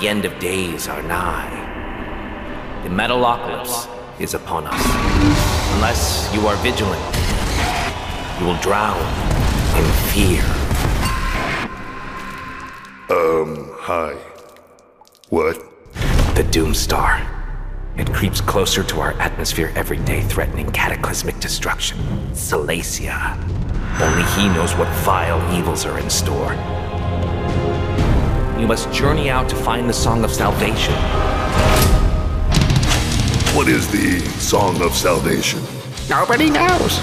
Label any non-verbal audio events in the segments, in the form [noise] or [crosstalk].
The end of days are nigh. The metalocalypse is upon us. Unless you are vigilant, you will drown in fear. Um, hi. What? The Doomstar. It creeps closer to our atmosphere every day, threatening cataclysmic destruction. Salacia. Only he knows what vile evils are in store. You must journey out to find the Song of Salvation. What is the Song of Salvation? Nobody knows.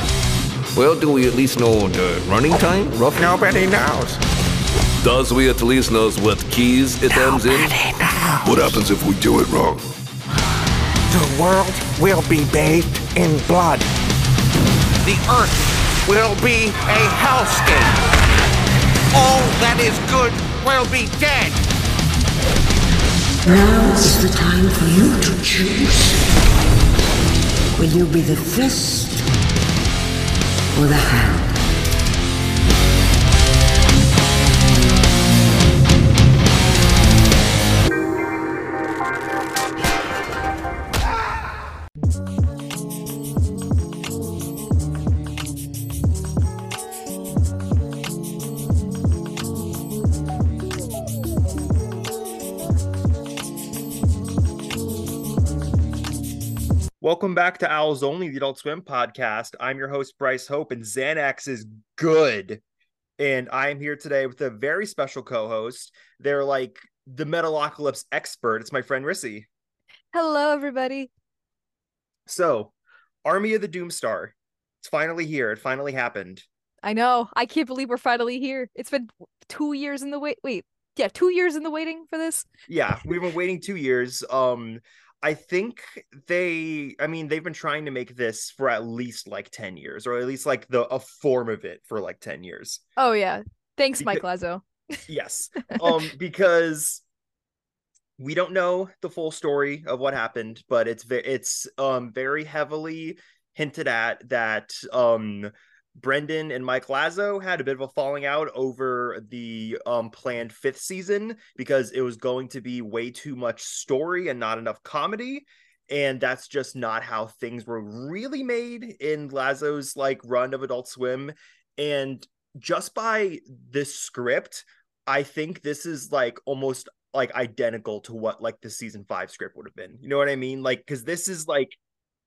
Well, do we at least know the running time, roughly? Nobody knows. Does we at least knows what keys it ends in? Nobody knows. What happens if we do it wrong? The world will be bathed in blood. The earth will be a hellscape. All that is good will be dead. Now is the time for you to choose. Will you be the fist or the hand? Welcome back to Owls Only, the Adult Swim podcast. I'm your host, Bryce Hope, and Xanax is good. And I am here today with a very special co host. They're like the Metalocalypse expert. It's my friend Rissi. Hello, everybody. So, Army of the Doomstar. It's finally here. It finally happened. I know. I can't believe we're finally here. It's been two years in the wait. Wait, yeah, two years in the waiting for this. Yeah, we've been waiting two years. Um, I think they, I mean, they've been trying to make this for at least like 10 years, or at least like the a form of it for like 10 years. Oh yeah, thanks, Beca- Mike Lazzo. [laughs] yes um because we don't know the full story of what happened but it's ve- it's um very heavily hinted at that um Brendon and Mike Lazzo had a bit of a falling out over the um planned fifth season because it was going to be way too much story and not enough comedy and that's just not how things were really made in Lazzo's like run of Adult Swim and just by this script I think this is like almost like identical to what like the season 5 script would have been. You know what I mean? Like cuz this is like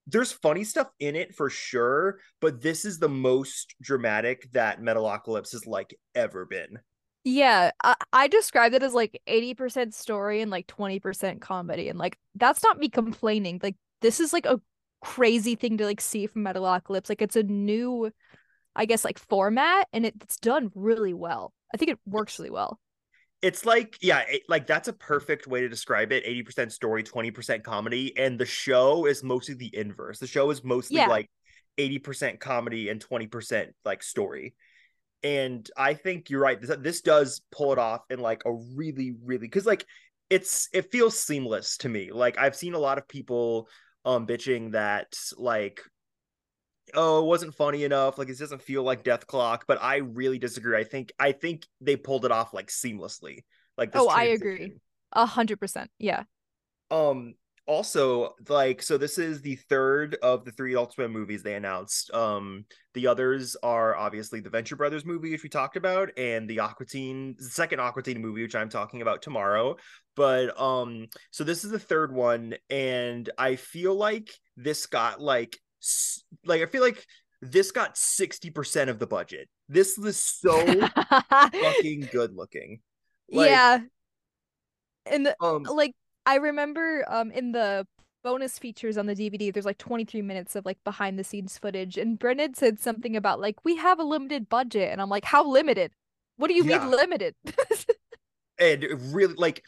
there's funny stuff in it for sure, but this is the most dramatic that Metalocalypse has like ever been. Yeah, I, I described it as like 80% story and like 20% comedy. And like, that's not me complaining. Like, this is like a crazy thing to like see from Metalocalypse. Like, it's a new, I guess, like format and it, it's done really well. I think it works really well. It's like yeah, it, like that's a perfect way to describe it. 80% story, 20% comedy and the show is mostly the inverse. The show is mostly Yeah. like 80% comedy and 20% like story. And I think you're right. This, this does pull it off in like a really really cuz like it's it feels seamless to me. Like I've seen a lot of people um bitching that like oh it wasn't funny enough like it doesn't feel like dethklok but i really disagree i think i think they pulled it off like seamlessly like this Oh, I agree. A hundred percent. Yeah. um also like so this is the third of the three Ultimate movies they announced um the others are obviously the venture brothers movie which we talked about and the aqua teen the second aqua teen movie which i'm talking about tomorrow but um so this is the third one and i feel like this got like like i feel like this got 60% of the budget this was so [laughs] fucking good looking Like, yeah. And the, um like I remember um in the bonus features on the DVD there's like 23 minutes of like behind the scenes footage and Brendon said something about like we have a limited budget and I'm like how limited? What do you Yeah. mean limited? [laughs] and really like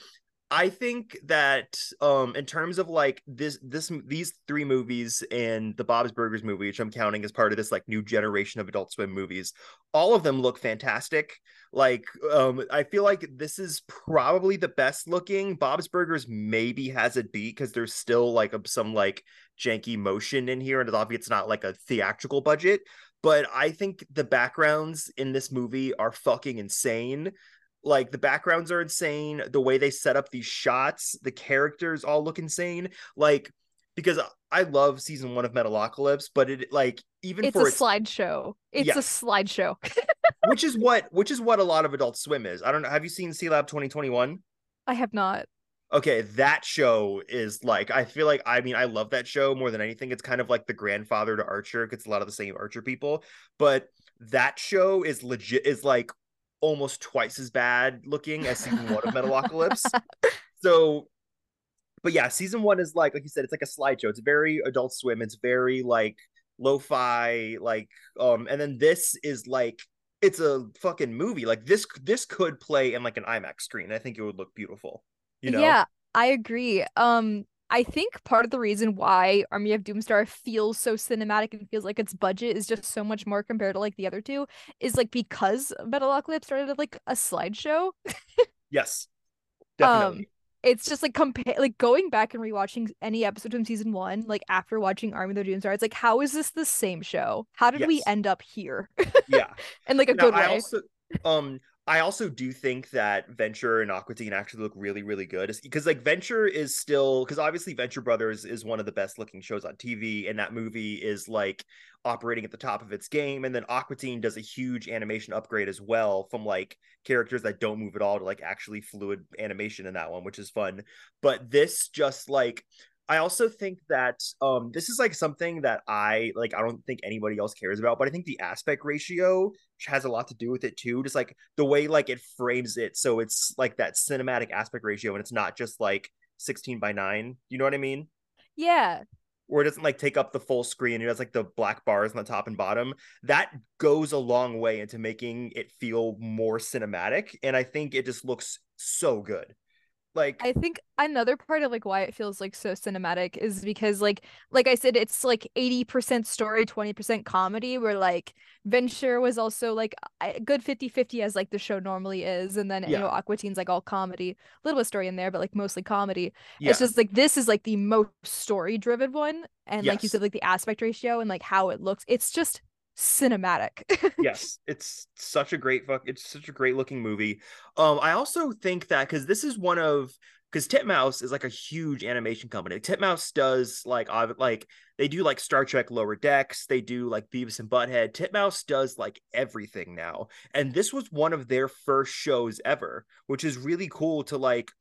i think that um in terms of like this this these three movies and the bob's burgers movie which i'm counting as part of this like new generation of adult swim movies all of them look fantastic. Like um i feel like this is probably the best looking. Bob's burgers maybe has it beat because there's still like a, some like janky motion in here and obviously it's not like a theatrical budget but i think the backgrounds in this movie are fucking insane Like the backgrounds are insane. The way they set up these shots, the characters all look insane. Like because I love season one of Metalocalypse, but it like even it's for a its, slideshow. It's Yes. a slideshow. [laughs] which is what which is what a lot of Adult Swim is. I don't know. Have you seen Sealab 2021? I have not. Okay, that show is like I feel like I mean I love that show more than anything. It's kind of like the grandfather to Archer. it gets a lot of the same Archer people, but that show is legit is like almost twice as bad looking as season one of Metalocalypse. [laughs] So, but yeah, season one is like like you said, it's like a slideshow. It's very Adult Swim. It's very like lo-fi, like um, and then this is like it's a fucking movie. Like this this could play in like an IMAX screen. I think it would look beautiful. You know? Yeah, I agree. Um, I think part of the reason why Army of Doomstar feels so cinematic and feels like its budget is just so much more compared to like the other two is like because Metalocalypse started like a slideshow. [laughs] Yes. Um, Definitely. It's just like compare like going back and rewatching any episode from season one, like after watching Army of the Doomstar, it's like how is this the same show? How did we end up here? [laughs] yeah. And like a Now, good I way. also um I also do think that Venture and Aqua Teen actually look really, really good. Because like Venture is still because obviously Venture Brothers is one of the best looking shows on TV, and that movie is like operating at the top of its game. And then Aqua Teen does a huge animation upgrade as well from like characters that don't move at all to like actually fluid animation in that one, which is fun. But this just like I also think that um this is like something that I like I don't think anybody else cares about, but I think the aspect ratio has a lot to do with it too. Just like the way like it frames it so it's like that cinematic aspect ratio and it's not just like 16 by 9. You know what I mean? Yeah. Or it doesn't like take up the full screen. It has like the black bars on the top and bottom. That goes a long way into making it feel more cinematic. And I think it just looks so good. Like I think another part of like why it feels like so cinematic is because like like I said it's like 80% story 20% comedy where like Venture was also like a good 50-50 as like the show normally is and then you know Aqua Teen's like all comedy a little bit of story in there but like mostly comedy. Yeah. it's just like this is like the most story driven one and like you said like the aspect ratio and like how it looks it's just cinematic. [laughs] Yes it's such a great fuck it's such a great looking movie. Um i also think that because this is one of because titmouse is like a huge animation company. Titmouse does like like they do like star trek lower decks they do like beavis and butthead. Titmouse does like everything now. And this was one of their first shows ever which is really cool to like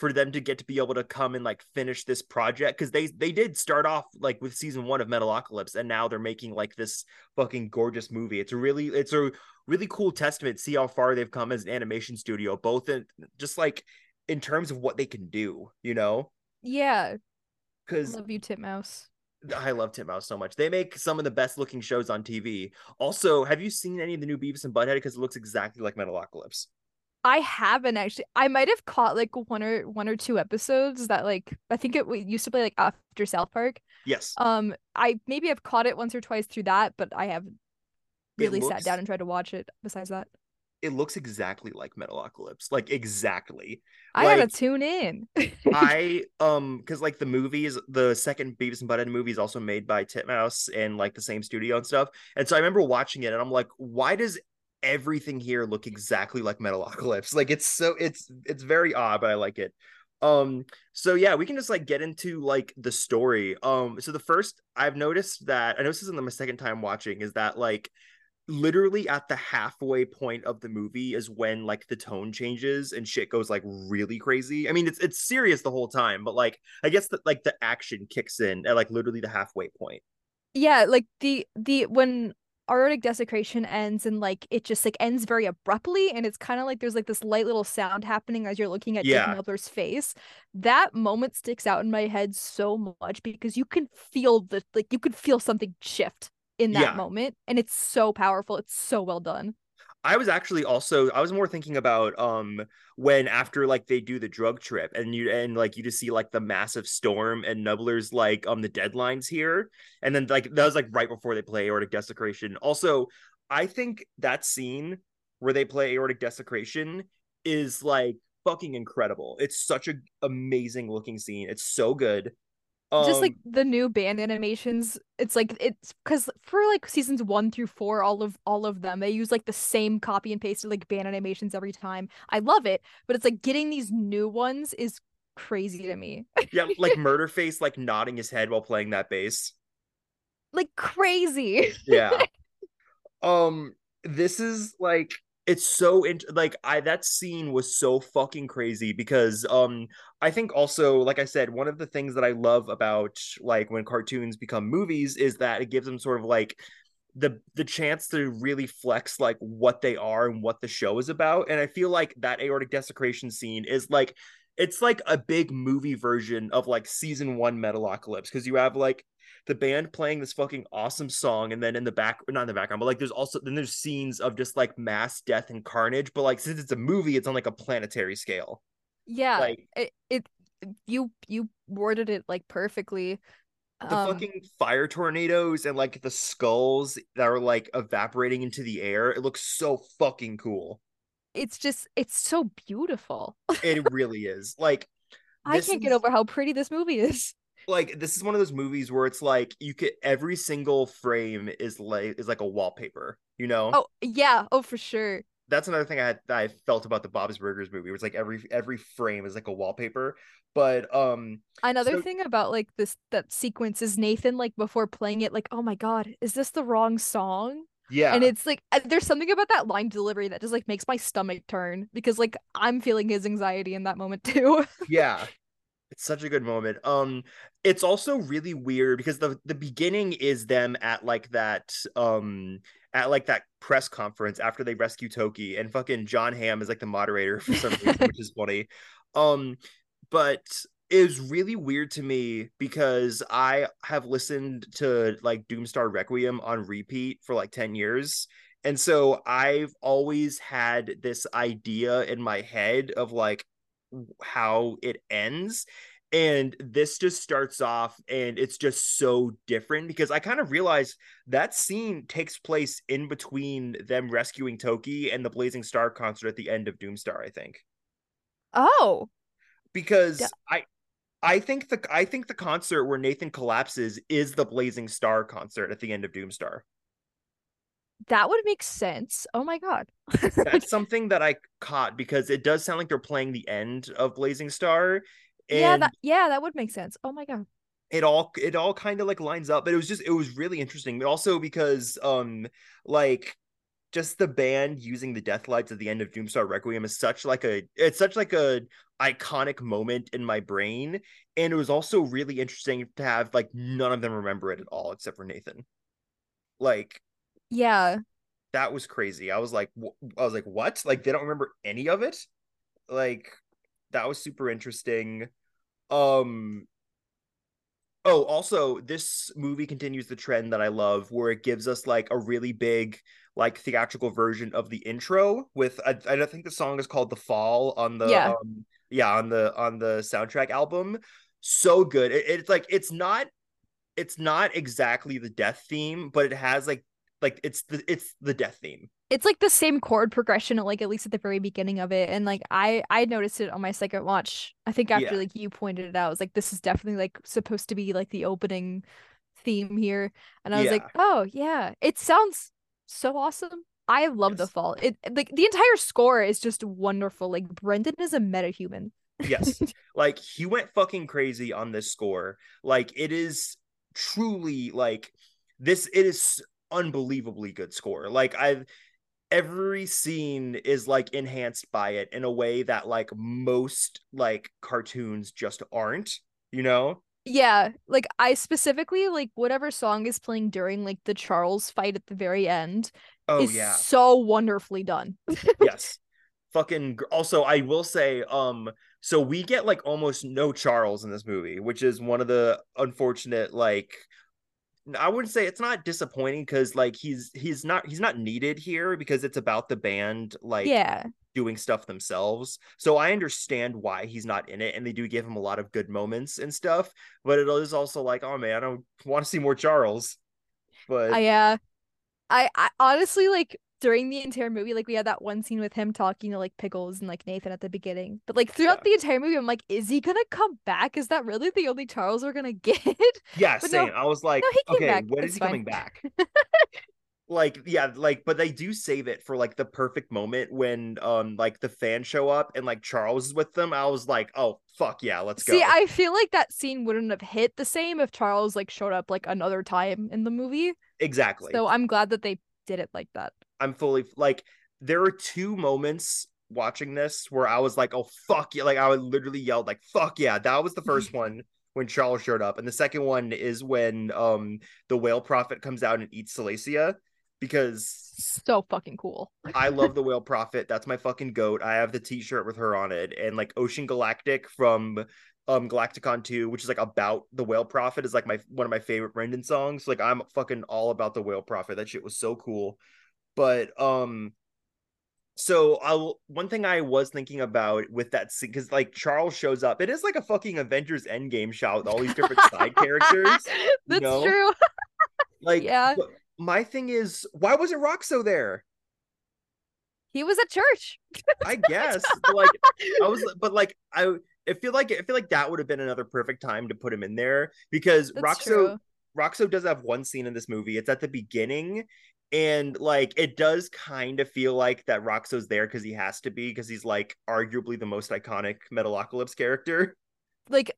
for them to get to be able to come and like finish this project because they they did start off like with season one of Metalocalypse and now they're making like this fucking gorgeous movie. It's a really it's a really cool testament. to See how far they've come as an animation studio, both in just like in terms of what they can do, you know. yeah Because love you Titmouse I love Titmouse so much. They make some of the best looking shows on TV. Also, have you seen any of the new Beavis and Butthead? Because it looks exactly like Metalocalypse. I haven't actually. I might have caught like one or one or two episodes that like I think it used to play like after South Park. Yes. Um, I maybe have caught it once or twice through that, but I haven't It really sat down and tried to watch it. Besides that, It looks exactly like Metalocalypse. Like exactly. I gotta tune in. I [laughs] um because like the movies, the second Beavis and Butthead movie is also made by Titmouse and like the same studio and stuff. And so I remember watching it and I'm like, why does everything here look exactly like Metalocalypse? [laughs] Like it's so it's it's very odd, but I like it. Um so yeah, we can just like get into like the story. Um so the first I've noticed that I noticed this isn't my second time watching is that like literally at the halfway point of the movie is when like the tone changes and shit goes like really crazy. I mean, it's it's serious the whole time, but like I guess that like the action kicks in at like literally the halfway point. yeah, like the the when aortic desecration ends and like it just like ends very abruptly and it's kind of like there's like this light little sound happening as you're looking at Yeah. Dick Miller's face. That moment sticks out in my head so much because you can feel the like you could feel something shift in that Yeah. moment and it's so powerful. It's so well done. I was actually also I was more thinking about um when after like they do the drug trip and you and like you just see like the massive storm and Knubbler's like um the deadlines here and then like that was like right before they play aortic desecration. Also, I think that scene where they play aortic desecration is like fucking incredible. It's such a amazing looking scene. It's so good. Just like Um, the new band animations it's like it's because for like seasons one through four all of all of them they use like the same copy and pasted like band animations every time i love it but it's like getting these new ones is crazy to me yeah, [laughs] like Murderface like nodding his head while playing that bass. like crazy Yeah. [laughs] um this is like it's so int- like I that scene was so fucking crazy because um I think also like I said one of the things that I love about like when cartoons become movies is that it gives them sort of like the the chance to really flex like what they are and what the show is about. And I feel like that aortic desecration scene is like it's like a big movie version of like season 1 Metalocalypse because you have like the band playing this fucking awesome song and then in the back not in the background but like there's also then there's scenes of just like mass death and carnage but like since it's a movie it's on like a planetary scale. Yeah Like- it, it you you worded it like perfectly. The Um, fucking fire tornadoes and like the skulls that are like evaporating into the air it looks so fucking cool. It's just it's so beautiful. It really is. Like [laughs] i can't get over how pretty this movie is like this is one of those movies where it's like you could every single frame is like is like a wallpaper you know oh yeah oh for sure that's another thing I had I felt about the Bob's Burgers movie. Where it's like every every frame is like a wallpaper. But um Another So- thing about like this that sequence is Nathan like before playing it like oh my god is this the wrong song yeah. and it's like uh, there's something about that line delivery that just like makes my stomach turn because like I'm feeling his anxiety in that moment too yeah. It's such a good moment. Um it's also really weird because the the beginning is them at like that um at like that press conference after they rescue Toki and fucking Jon Hamm is like the moderator for some reason, which is funny. [laughs] Um but it was really weird to me because I have listened to like Doomstar Requiem on repeat for like 10 years. And so I've always had this idea in my head of like how it ends and this just starts off and it's just so different because i kind of realized that scene takes place in between them rescuing toki and the blazing star concert at the end of doomstar i think. Oh. Because Yeah. i i think the i think the concert where nathan collapses is the blazing star concert at the end of doomstar that would make sense. Oh my god. [laughs] That's something that i caught because it does sound like they're playing the end of blazing star and yeah that yeah that would make sense. Oh my god. It all it all kind of like lines up but it was just it was really interesting but also because um like just the band using the death lights at the end of doomstar requiem is such like a it's such like a iconic moment in my brain and it was also really interesting to have like none of them remember it at all except for nathan. Like yeah. That was crazy. I was like i was like what? Like they don't remember any of it? Like that was super interesting. Um oh also this movie continues the trend that i love where it gives us like a really big like theatrical version of the intro with i, I think the song is called the fall on the Yeah. um, yeah on the on the soundtrack album. So good. It, it's like it's not it's not exactly the death theme but it has like like it's the it's the death theme. It's like the same chord progression like at least at the very beginning of it. And like i i noticed it on my second watch. I think after Yeah. like you pointed it out I was like this is definitely like supposed to be like the opening theme here. And i was like oh yeah. It sounds so awesome. I love the fall. It like the entire score is just wonderful. Like brendon is a metahuman. Yes. [laughs] Like he went fucking crazy on this score. Like it is truly like this it is unbelievably good score. Like i've every scene is like enhanced by it in a way that like most like cartoons just aren't you know? Yeah like i specifically like whatever song is playing during like the charles fight at the very end oh is yeah. so wonderfully done. [laughs] Yes. Fucking also i will say um so we get like almost no charles in this movie which is one of the unfortunate like i wouldn't say it's not disappointing because like he's he's not he's not needed here because it's about the band like yeah. doing stuff themselves. So i understand why he's not in it and they do give him a lot of good moments and stuff but it is also like oh man i don't want to see more charles. But I uh I, I honestly like during the entire movie, like we had that one scene with him talking to like Pickles and like Nathan at the beginning. But like throughout Yeah. the entire movie, I'm like, is he gonna come back? Is that really the only Charles we're gonna [laughs] get? Yeah, But same. no- I was like, no, okay, back. when It's is he fine. coming back? [laughs] like, yeah, like, but they do save it for like the perfect moment when um like the fans show up and like Charles is with them. I was like, oh fuck yeah, let's go. See, I feel like that scene wouldn't have hit the same if Charles like showed up like another time in the movie. exactly. So I'm glad that they did it like that. I'm fully like there are two moments watching this where I was like, oh fuck yeah, like I would literally yelled like fuck yeah. That was the [laughs] first one when Charles showed up, and the second one is when um the whale prophet comes out and eats Salacia because So fucking cool. I love the [laughs] whale prophet. That's my fucking goat. I have the t-shirt with her on it, and like Ocean Galactic from um Galaktikon 2, which is like about the whale prophet, is like my one of my favorite Brendon songs. Like I'm fucking all about the whale prophet. That shit was so cool. But um so I'll one thing I was thinking about with that scene because like Charles shows up, it is like a fucking Avengers Endgame shot with all these different side characters. [laughs] That's know? true. [laughs] Like Yeah. my thing is, why wasn't Rockso there? He was at church. [laughs] I guess. but, like I was but like I I feel like I feel like that would have been another perfect time to put him in there because That's Rockso true. Rockso does have one scene in this movie. It's at the beginning and like it does kind of feel like that Rockso's there because he has to be because he's like arguably the most iconic Metalocalypse character. like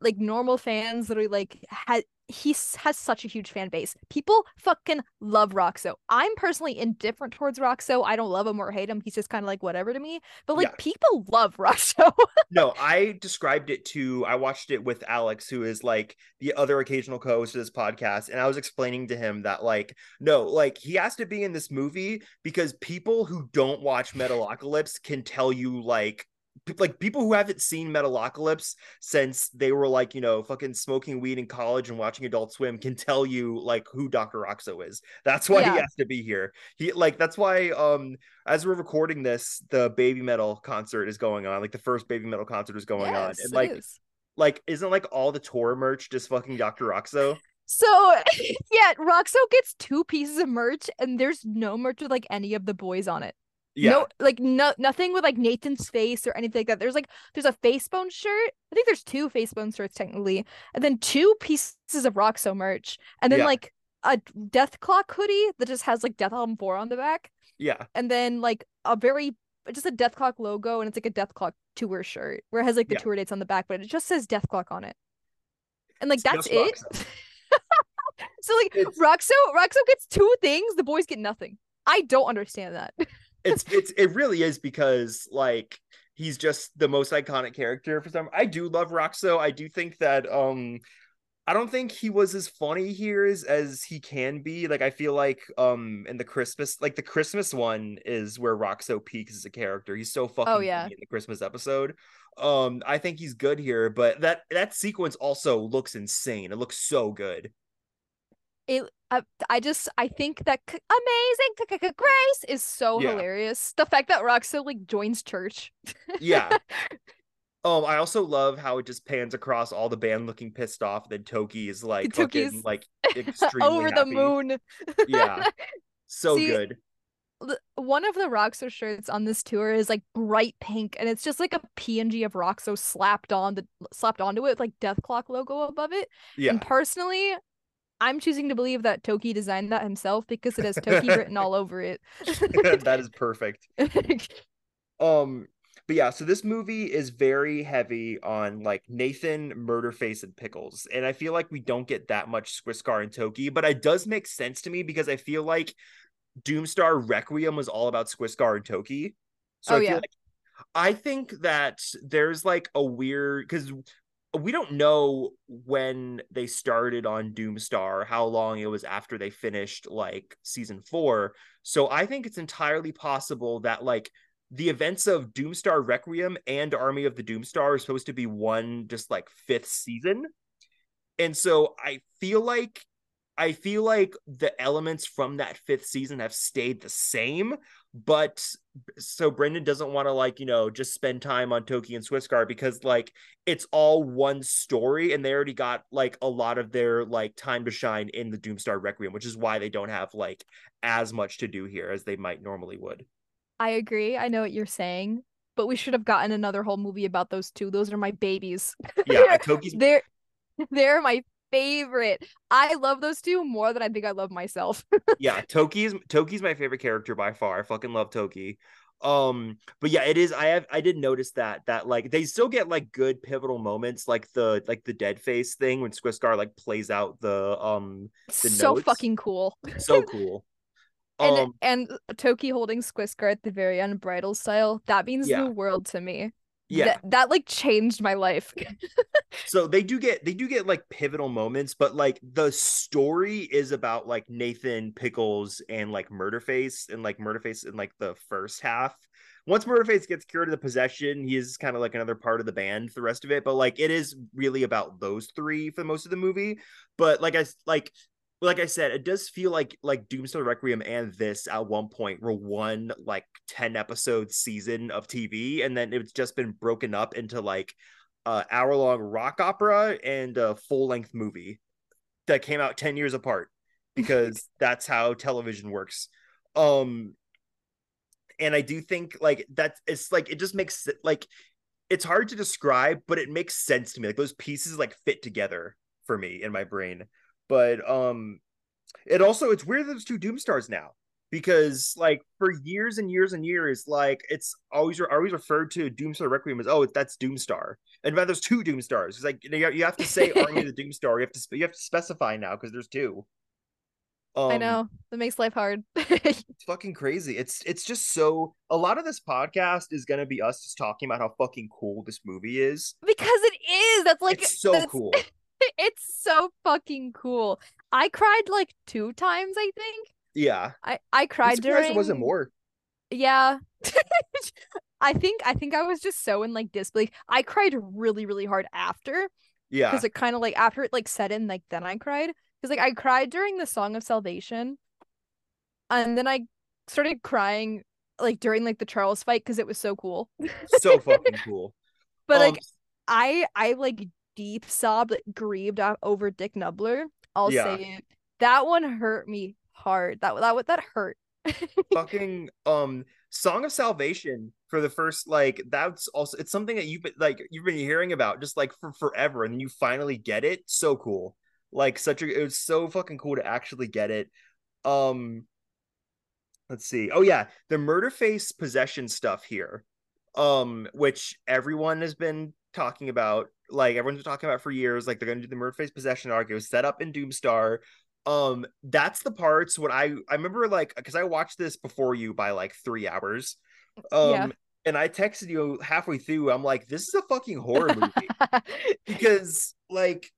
like normal fans that are like ha- he has such a huge fan base. People fucking love Rockso. I'm personally indifferent towards Rockso. I don't love him or hate him. He's just kind of like whatever to me. But like Yeah. people love [laughs] Rockso. No, I described it to I watched it with Alex, who is like the other occasional co-host of this podcast, and I was explaining to him that like no, like he has to be in this movie because people who don't watch Metalocalypse can tell you like like people who haven't seen Metalocalypse since they were like you know fucking smoking weed in college and watching Adult Swim can tell you like who Dr. Rockso is. That's why Yeah. he has to be here. He like that's why um as we're recording this, the Baby Metal concert is going on. Like the first Baby Metal concert is going on, Yes, and like is. like isn't like all the tour merch just fucking Dr. Rockso? So [laughs] yeah, Rockso gets two pieces of merch, and there's no merch with like any of the boys on it. Yeah, No, like no, nothing with like Nathan's face or anything like that. There's like there's a Facebone shirt. I think there's two Facebone shirts technically, and then two pieces of Rockso merch, and then Yeah. like a Dethklok hoodie that just has like Dethalbum Four on the back, yeah, and then like a very just a Dethklok logo, and it's like a Dethklok tour shirt where it has like the Yeah. tour dates on the back, but it just says Dethklok on it, and like It's that's it. [laughs] So like It's- Rockso, Rockso gets two things, the boys get nothing. I don't understand that. [laughs] it's it's it really is because like he's just the most iconic character for some. I do love Rockso. I do think that um I don't think he was as funny here as as he can be. Like I feel like um in the Christmas like the Christmas one is where Rockso peaks as a character. He's so fucking Oh, yeah. funny in the Christmas episode. Um I think he's good here, but that that sequence also looks insane. It looks so good. It I, I just I think that c- amazing c- c- grace is so Yeah. hilarious. The fact that Rockso like joins church. Yeah. [laughs] Um, I also love how it just pans across all the band looking pissed off. Then Toki is like Toki's fucking like [laughs] extremely Over the moon. Yeah. [laughs] So See, good. One of the Rockso shirts on this tour is like bright pink, and it's just like a PNG of Rockso slapped on the slapped onto it with like Death Clock logo above it. Yeah. And personally, I'm choosing to believe that Toki designed that himself because it has [laughs] Toki written all over it. [laughs] that is perfect. [laughs] Um, but yeah, so this movie is very heavy on like Nathan, Murderface, and Pickles. And I feel like we don't get that much Skwisgaar and Toki, but it does make sense to me because I feel like Doomstar Requiem was all about Skwisgaar and Toki. So Oh, I yeah. like I think that there's like a weird because we don't know when they started on Doomstar, how long it was after they finished like season four. So I think it's entirely possible that like the events of Doomstar Requiem and Army of the Doomstar are supposed to be one just like fifth season. And so I feel like I feel like the elements from that fifth season have stayed the same, but so Brendon doesn't want to like you know just spend time on Toki and Skwisgaar because like it's all one story and they already got like a lot of their like time to shine in the Doomstar Requiem, which is why they don't have like as much to do here as they might normally would. I agree. I know what you're saying, but we should have gotten another whole movie about those two. Those are my babies. Yeah, [laughs] Toki's they're they're my favorite. I love those two more than I think I love myself. [laughs] yeah, Toki's Toki's my favorite character by far. I fucking love Toki. Um, but yeah, it is. I have I did notice that that like they still get like good pivotal moments, like the like the dead face thing when Skwisgaar like plays out the um the so notes. fucking cool. so [laughs] cool. And Um, and Toki holding Skwisgaar at the very end, bridal style, that means Yeah. the world to me. yeah. That, that like changed my life. [laughs] so they do get they do get like pivotal moments but like the story is about like nathan pickles and like murderface and like murderface in like the first half. Once murderface gets cured of the possession he is kind of like another part of the band the rest of it but like it is really about those three for most of the movie. But like i like like I said, it does feel like like Doomstar Requiem and this at one point were one like 10 episode season of TV, and then it's just been broken up into like uh hour long rock opera and a full length movie that came out 10 years apart [laughs] because that's how television works. Um and i do think like that's it's like it just makes it like it's hard to describe but it makes sense to me. Like those pieces like fit together for me in my brain. But um it also it's weird that there's two doomstars now because like for years and years and years like it's always always referred to doomstar requiem as oh that's doomstar and now there's two doomstars it's like you, have to say army of the doomstar you have to you have to specify now because there's two um, I know. That makes life hard. [laughs] it's fucking crazy it's it's just so a lot of this podcast is gonna be us just talking about how fucking cool this movie is because it is. That's like it's so that's- cool [laughs] It's so fucking cool. I cried like two times, I think. Yeah I I cried during it wasn't more Yeah. [laughs] I think I think I was just so in like disbelief. I cried really really hard after yeah because it kind of like after it like set in like then I cried because like I cried during the Song of Salvation, and then I started crying like during like the Charles fight because it was so cool. so [laughs] fucking cool But Um, like I I like deep sobbed, like, grieved over Dick Knubbler. I'll Yeah. say it. That one hurt me hard. That that that hurt. [laughs] fucking um song of salvation for the first like that's also it's something that you've been like you've been hearing about just like for forever and you finally get it. So cool. Like such a it was so fucking cool to actually get it. Um let's see. Oh yeah the murderface possession stuff here um which everyone has been talking about. Like everyone's been talking about for years. Like they're gonna do the murderface possession arc. It was set up in doomstar um that's the parts when i i remember like because i watched this before you by like three hours um Yeah. and i texted you halfway through i'm like this is a fucking horror [laughs] movie because like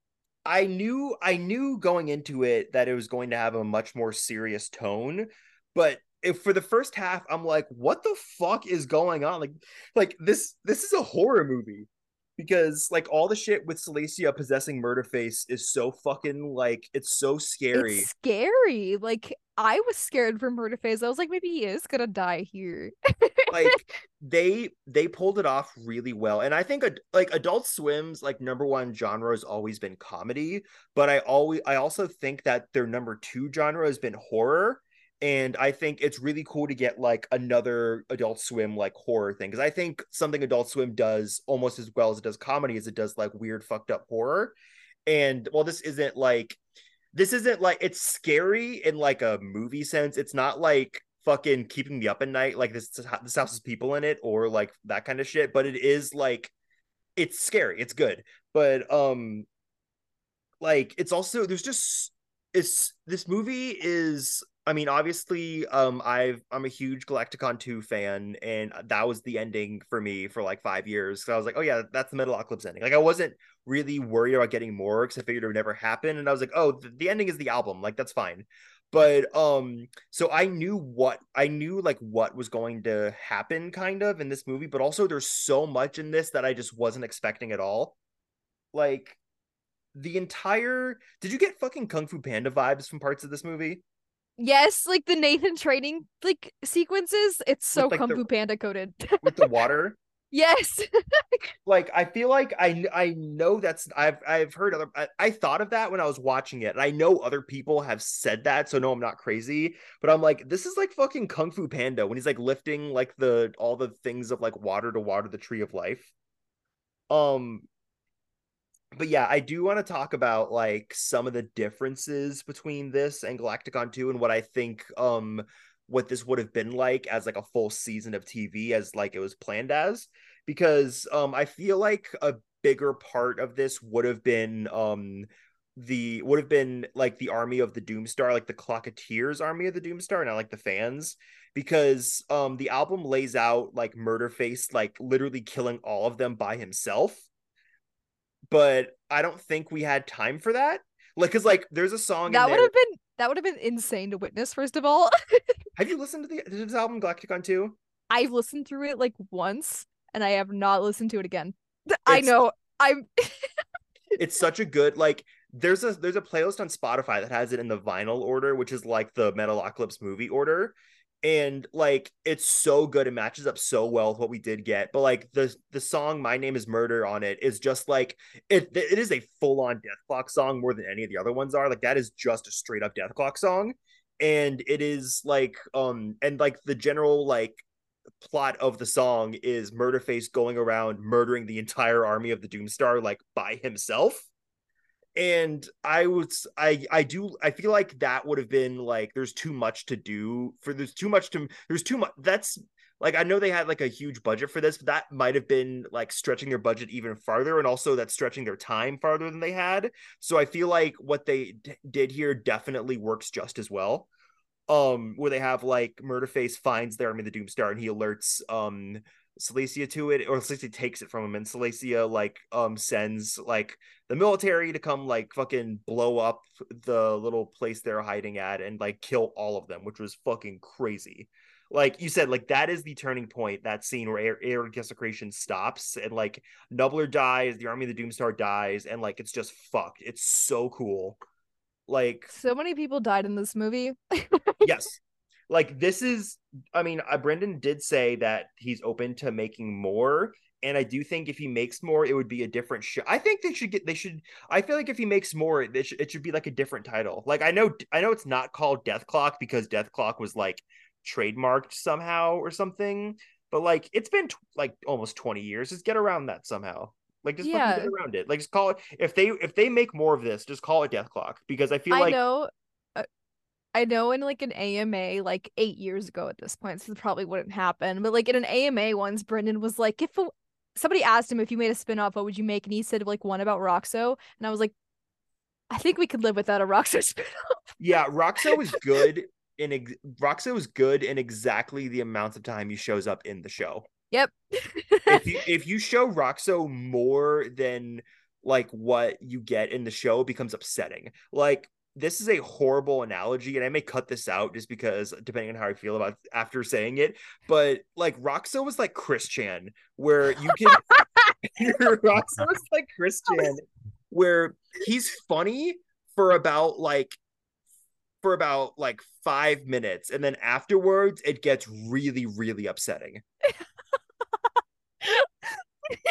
I knew I knew going into it that it was going to have a much more serious tone, but if for the first half I'm like, what the fuck is going on? Like, like this this is a horror movie because like all the shit with Salacia possessing Murderface is so fucking like it's so scary. It's scary. Like I was scared for Murderface. I was like, maybe he is gonna die here. [laughs] like they they pulled it off really well and i think ad- like adult swim's like number one genre has always been comedy but i always i also think that their number two genre has been horror and i think it's really cool to get like another adult swim like horror thing because i think something adult swim does almost as well as it does comedy as it does like weird fucked up horror. And well this isn't like this isn't like it's scary in like a movie sense it's not like fucking keeping me up at night like this this house has people in it or like that kind of shit but it is like it's scary it's good. But um like it's also there's just it's this movie is I mean, obviously, um, I've I'm a huge Galaktikon 2 fan, and that was the ending for me for like five years. So I was like, oh yeah, that's the Metalocalypse ending. Like I wasn't really worried about getting more because I figured it would never happen. And I was like, oh, the, the ending is the album, like that's fine. But um, so I knew what I knew like what was going to happen kind of in this movie, but also there's so much in this that I just wasn't expecting at all. Like the entire did you get fucking Kung Fu Panda vibes from parts of this movie? Yes, like the Nathan training like sequences. It's so like, Kung Fu Panda coded. with the [laughs] water. yes. [laughs] like I feel like I I know that's I've I've heard other I, I thought of that when I was watching it and I know other people have said that so no I'm not crazy but I'm like this is like fucking Kung Fu Panda when he's like lifting like the all the things of like water to water the tree of life um but yeah I do want to talk about like some of the differences between this and Galaktikon 2 and what I think um what this would have been like as like a full season of TV as like it was planned as because um I feel like a bigger part of this would have been um the would have been like the army of the Doomstar, like the Klokateers army of the Doomstar, and not like the fans, because um the album lays out like Murderface like literally killing all of them by himself. But I don't think we had time for that. Like, cause like there's a song in that would have been that would have been insane to witness, first of all. [laughs] Have you listened to the to this album Galaktikon 2? I've listened through it like once and I have not listened to it again. I know. I'm [laughs] it's such a good like there's a there's a playlist on Spotify that has it in the vinyl order, which is like the Metalocalypse movie order. And like it's so good, it matches up so well with what we did get. But like the the song My Name is Murder on it is just like it it is a full-on death clock song more than any of the other ones are. Like that is just a straight up dethklok song. And it is like um and like the general like plot of the song is Murderface going around murdering the entire army of the Doomstar like by himself. And I was I I do I feel like that would have been like there's too much to do for there's too much to there's too much that's like I know they had like a huge budget for this, but that might have been like stretching their budget even farther, and also that's stretching their time farther than they had. So I feel like what they d- did here definitely works just as well um where they have like Murderface finds the army of the Doomstar and he alerts um Salacia to it or Salacia takes it from him and Salacia like um sends like the military to come like fucking blow up the little place they're hiding at and like kill all of them which was fucking crazy. Like you said like that is the turning point that scene where air, air desecration stops and like Knubbler dies the army of the Doomstar dies and like it's just fucked. It's so cool. Like so many people died in this movie. yes like this is i mean uh, brendon did say that he's open to making more and i do think if he makes more it would be a different show i think they should get they should i feel like if he makes more it should, it should be like a different title. Like i know i know it's not called dethklok because dethklok was like trademarked somehow or something but like it's been t- like almost 20 years. Just get around that somehow. Like just Yeah. get around it. Like just call it if they if they make more of this just call it dethklok because i feel I like know I know in like an AMA like 8 years ago at this point, so it probably wouldn't happen. But like in an AMA once Brendon was like if a, somebody asked him if you made a spin-off what would you make and he said like one about Rockso and I was like I think we could live without a Rockso [laughs] spin-off. Yeah, Rockso is good in ex- Rockso is good in exactly the amount of time he shows up in the show. Yep. If you [laughs] if you show Rockso more than like what you get in the show, becomes upsetting. Like this is a horrible analogy, and I may cut this out just because depending on how I feel about after saying it. But like Rockso was like Chris Chan, where you can [laughs] [laughs] Rockso is like Chris Chan, where he's funny for about like for about like five minutes, and then afterwards it gets really, really upsetting. [laughs] [laughs]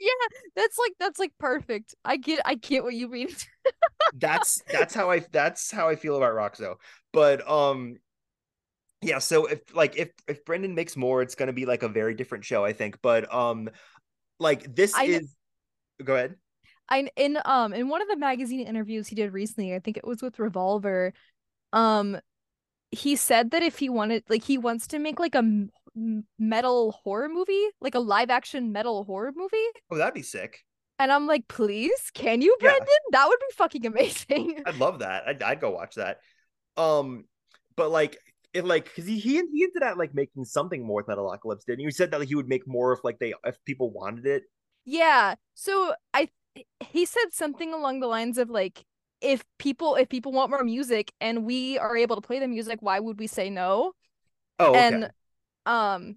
yeah, that's like that's like perfect. I get I get what you mean. [laughs] that's that's how I that's how I feel about Rockso. But um yeah, so if like if if Brendon makes more, it's gonna be like a very different show, I think. But um like this I is go ahead. I in um in one of the magazine interviews he did recently, I think it was with Revolver, um he said that if he wanted like he wants to make like a metal horror movie, like a live action metal horror movie. Oh, that'd be sick. And I'm like, "Please, can you, Yeah. Brendon? That would be fucking amazing." [laughs] I'd love that. I'd, I'd go watch that. Um, but like it like because he, he he hinted at like making something more with Metalocalypse, didn't he? He said that he would make more if like they if people wanted it. Yeah. So I he said something along the lines of like if people if people want more music and we are able to play the music, why would we say no? Oh, okay. And um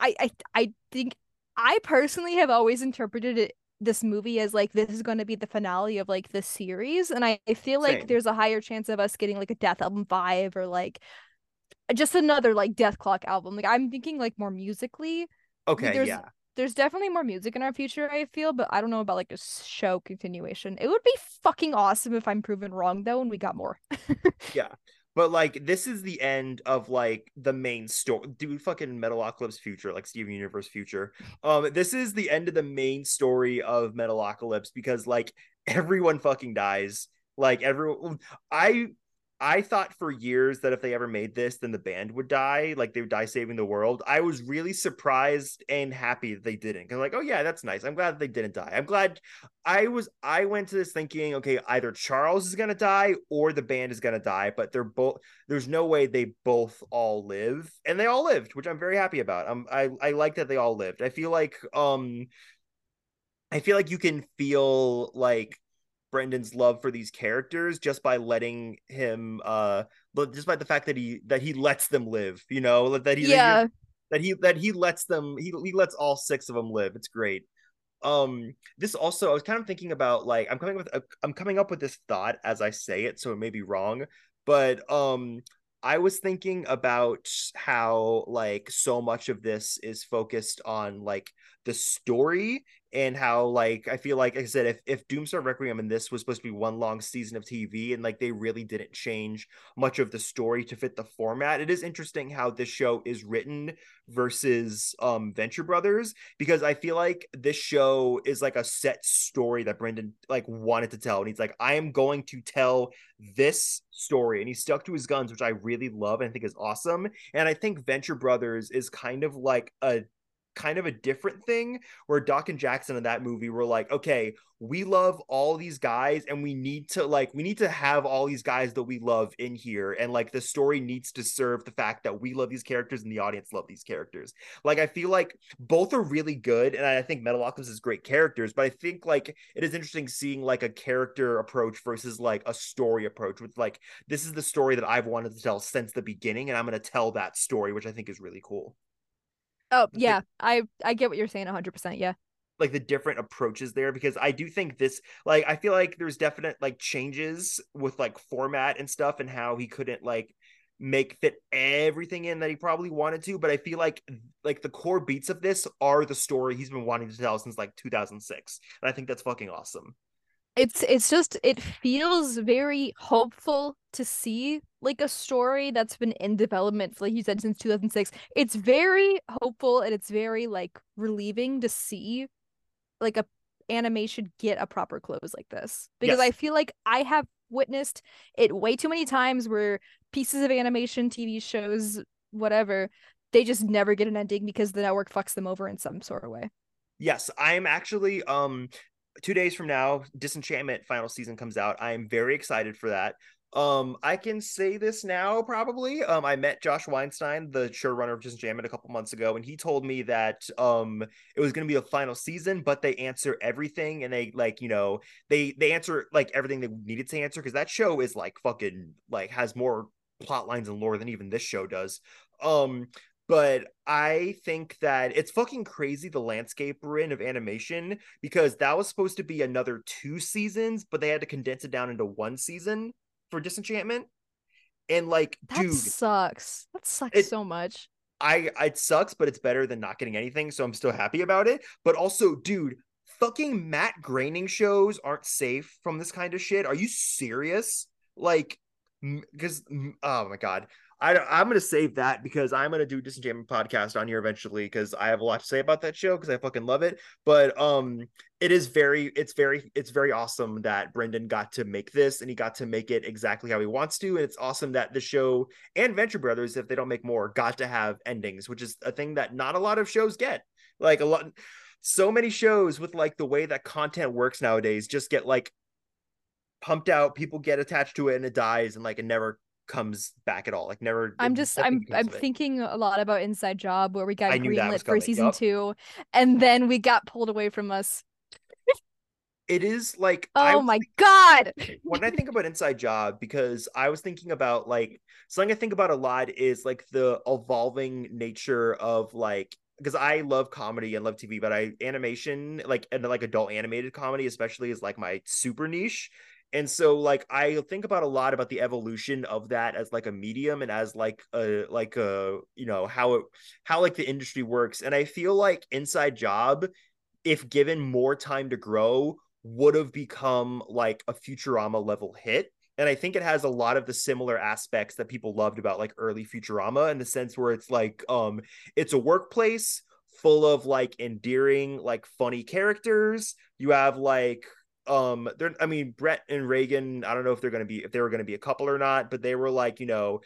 I I I think I personally have always interpreted it this movie as like this is going to be the finale of like the series and I, I feel like Same. there's a higher chance of us getting like a dethalbum 5 or like just another like dethklok album like i'm thinking like more musically Okay, there's- yeah. there's definitely more music in our future i feel but i don't know about like a show continuation it would be fucking awesome if i'm proven wrong though and we got more [laughs] But like this is the end of like the main story. Dude, fucking Metalocalypse future, like Steven Universe future. Um, this is the end of the main story of Metalocalypse because like [laughs] everyone fucking dies. Like everyone, I I thought for years that if they ever made this, then the band would die, like they would die saving the world. I was really surprised and happy that they didn't. Cause like, oh yeah, that's nice. I'm glad they didn't die. I'm glad I was I went to this thinking, okay, either Charles is gonna die or the band is gonna die, but they're both there's no way they both all live. And they all lived, which I'm very happy about. Um I, I like that they all lived. I feel like um I feel like you can feel like Brendon's love for these characters just by letting him uh just by the fact that he that he lets them live, you know, that he yeah that he that he lets them he he lets all six of them live. It's great. Um this also I was kind of thinking about like I'm coming with a, I'm coming up with this thought as I say it so it may be wrong, but um I was thinking about how like so much of this is focused on like the story and how like I feel like, like I said if if Doomstar Requiem and this was supposed to be one long season of TV and like they really didn't change much of the story to fit the format. It is interesting how this show is written versus um Venture Brothers because I feel like this show is like a set story that Brendon like wanted to tell and he's like I am going to tell this story and he stuck to his guns which I really love and I think is awesome and I think Venture Brothers is kind of like a kind of a different thing where Doc and Jackson in that movie were like, okay, we love all these guys and we need to like we need to have all these guys that we love in here and like the story needs to serve the fact that we love these characters and the audience love these characters. Like I feel like both are really good and I think Metalocalypse is great characters, but I think like it is interesting seeing like a character approach versus like a story approach with like this is the story that I've wanted to tell since the beginning and I'm going to tell that story which I think is really cool. Oh yeah i i get what you're saying 100% yeah like the different approaches there because I do think this like I feel like there's definite like changes with like format and stuff and how he couldn't like make fit everything in that he probably wanted to but I feel like like the core beats of this are the story he's been wanting to tell since like 2006 and I think that's fucking awesome. It's it's just it feels very hopeful to see like a story that's been in development like you said since 2006 it's very hopeful and it's very like relieving to see like a animation get a proper close like this. Because Yes. i feel like i have witnessed it way too many times where pieces of animation tv shows whatever they just never get an ending because the network fucks them over in some sort of way. Yes, I'm actually um 2 days from now Disenchantment final season comes out. I am very excited for that. Um I can say this now probably. Um I met Josh Weinstein, the showrunner of Disenchantment a couple months ago and he told me that um it was going to be a final season but they answer everything and they like, you know, they they answer like everything they needed to answer cuz that show is like fucking like has more plot lines and lore than even this show does. Um but I think that it's fucking crazy the landscape we're in of animation because that was supposed to be another two seasons, but they had to condense it down into one season for Disenchantment. And like, that dude, sucks that sucks It- so much I it sucks, but it's better than not getting anything, so I'm still happy about it. But also, dude, fucking Matt Groening shows aren't safe from this kind of shit. Are you serious? Like, because oh my god, I I'm gonna save that because I'm gonna do Disenchantment podcast on here eventually because I have a lot to say about that show because I fucking love it. But um, it is very, it's very, it's very awesome that Brendon got to make this and he got to make it exactly how he wants to, and it's awesome that the show and Venture Brothers, if they don't make more, got to have endings, which is a thing that not a lot of shows get. Like a lot, so many shows with like the way that content works nowadays just get like pumped out. People get attached to it and it dies, and like it never comes back at all. Like never. I'm just I'm I'm thinking a lot about Inside Job where we got I knew that was greenlit for season yup. two, and then we got pulled away from us. It is like Oh my god! when I think about Inside Job, because I was thinking about like something I think about a lot is like the evolving nature of like because I love comedy and love TV, but I animation like and like adult animated comedy especially is like my super niche. And so like I think about a lot about the evolution of that as like a medium and as like a like a you know how it how like the industry works. And I feel like Inside Job, if given more time to grow, would have become like a Futurama level hit and I think it has a lot of the similar aspects that people loved about like early Futurama in the sense where it's like um it's a workplace full of like endearing like funny characters. You have like um they're I mean Brett and reagan I don't know if they're going to be if they were going to be a couple or not, but they were like, you know,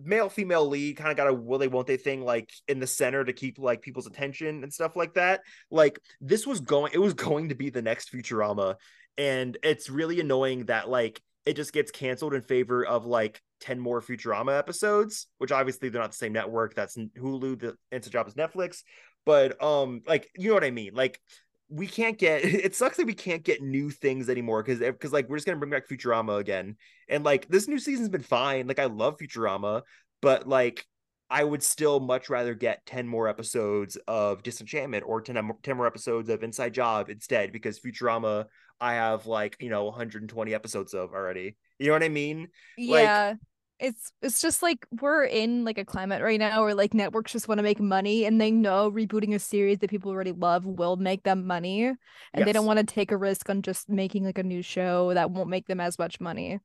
male female lead kind of got a will they won't they thing like in the center to keep like people's attention and stuff like that like this was going it was going to be the next futurama and it's really annoying that like it just gets canceled in favor of like 10 more Futurama episodes, which obviously they're not the same network. That's Hulu, the Inside Job is Netflix. But um, like you know what I mean? Like we can't get [laughs] it sucks that we can't get new things anymore because because like we're just gonna bring back Futurama again. And like this new season's been fine. Like I love Futurama, but like I would still much rather get 10 more episodes of Disenchantment or 10, um, 10 more episodes of Inside Job instead because Futurama I have like, you know, 120 episodes of already. You know what I mean? Yeah. Like, it's it's just like we're in like a climate right now where like networks just want to make money and they know rebooting a series that people already love will make them money and yes. they don't want to take a risk on just making like a new show that won't make them as much money.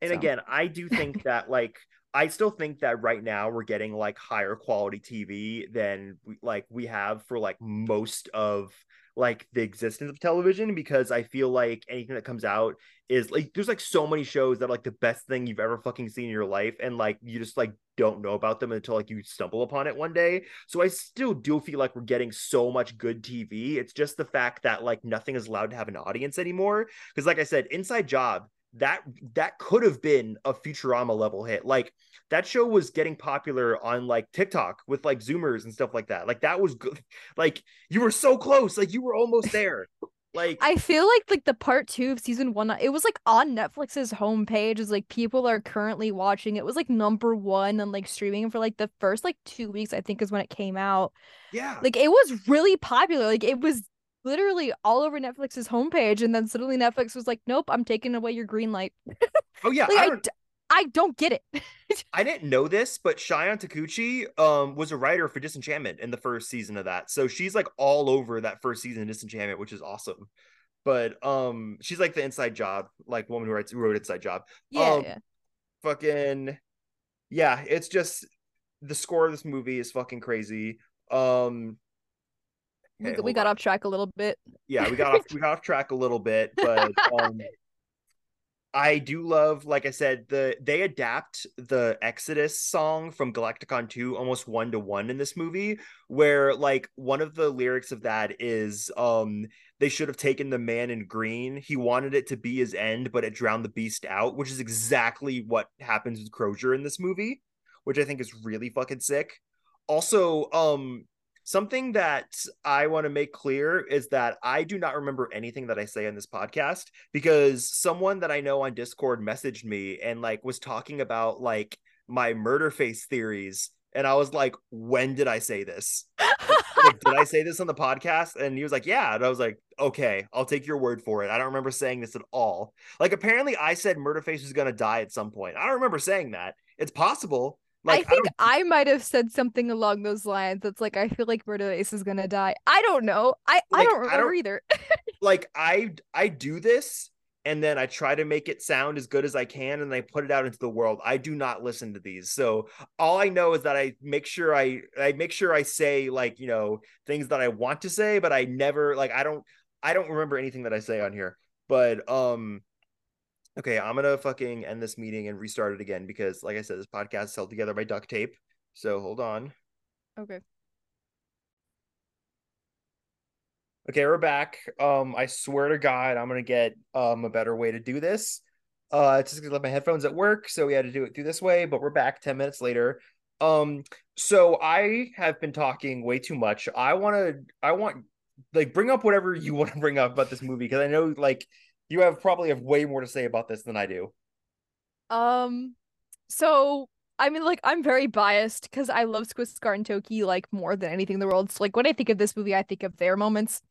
And so. again, I do think [laughs] that like I still think that right now we're getting like higher quality TV than we, like we have for like most of like the existence of television because I feel like anything that comes out is like there's like so many shows that are like the best thing you've ever fucking seen in your life and like you just like don't know about them until like you stumble upon it one day. So I still do feel like we're getting so much good TV. It's just the fact that like nothing is allowed to have an audience anymore because like I said, Inside Job that that could have been a Futurama level hit. Like that show was getting popular on like TikTok with like Zoomers and stuff like that. Like that was good. [laughs] Like you were so close. Like you were almost there. Like I feel like like the part two of season one, it was like on Netflix's homepage. Is like people are currently watching. It was like number one and like streaming for like the first like two weeks. I think is when it came out. Yeah, like it was really popular. Like it was literally all over Netflix's homepage, and then suddenly Netflix was like, "Nope, I'm taking away your green light." Oh yeah, [laughs] like, I, don't... I, I don't get it. [laughs] I didn't know this, but Shion Takeuchi um was a writer for Disenchantment in the first season of that, so she's like all over that first season of Disenchantment, which is awesome. But um, she's like the inside job, like woman who writes who wrote Inside Job. Yeah, um, yeah. Fucking yeah, it's just the score of this movie is fucking crazy. Um, we, we got on. off track a little bit. Yeah, we got off we got off track a little bit, [laughs] but um I do love, like I said, the they adapt the Exodus song from Galaktikon 2 almost one to one in this movie, where like one of the lyrics of that is um they should have taken the man in green. He wanted it to be his end, but it drowned the beast out, which is exactly what happens with Crozier in this movie, which I think is really fucking sick. Also, um, Something that I want to make clear is that I do not remember anything that I say on this podcast because someone that I know on Discord messaged me and like was talking about like my Murderface theories and I was like, when did I say this? [laughs] like, did I say this on the podcast? And he was like, yeah. And I was like, okay, I'll take your word for it. I don't remember saying this at all. Like, apparently, I said Murderface was going to die at some point. I don't remember saying that. It's possible, like, I think I, I, might have said something along those lines. That's like I feel like Murderface is gonna die. I don't know. I like, I don't remember I don't, either. [laughs] like I I do this and then I try to make it sound as good as I can and I put it out into the world. I do not listen to these. So all I know is that I make sure I I make sure I say like, you know, things that I want to say, but I never like I don't I don't remember anything that I say on here. But um Okay, I'm gonna fucking end this meeting and restart it again because, like I said, this podcast is held together by duct tape. So hold on. Okay. Okay, we're back. Um, I swear to God, I'm gonna get um a better way to do this. Uh, it's just gonna let my headphones at work, so we had to do it through this way. But we're back ten minutes later. Um, so I have been talking way too much. I want to, I want like bring up whatever you [laughs] want to bring up about this movie because I know like you have probably have way more to say about this than I do. Um, so I mean, like, I'm very biased because I love Skwisgaar and Toki like more than anything in the world. So, like, when I think of this movie, I think of their moments.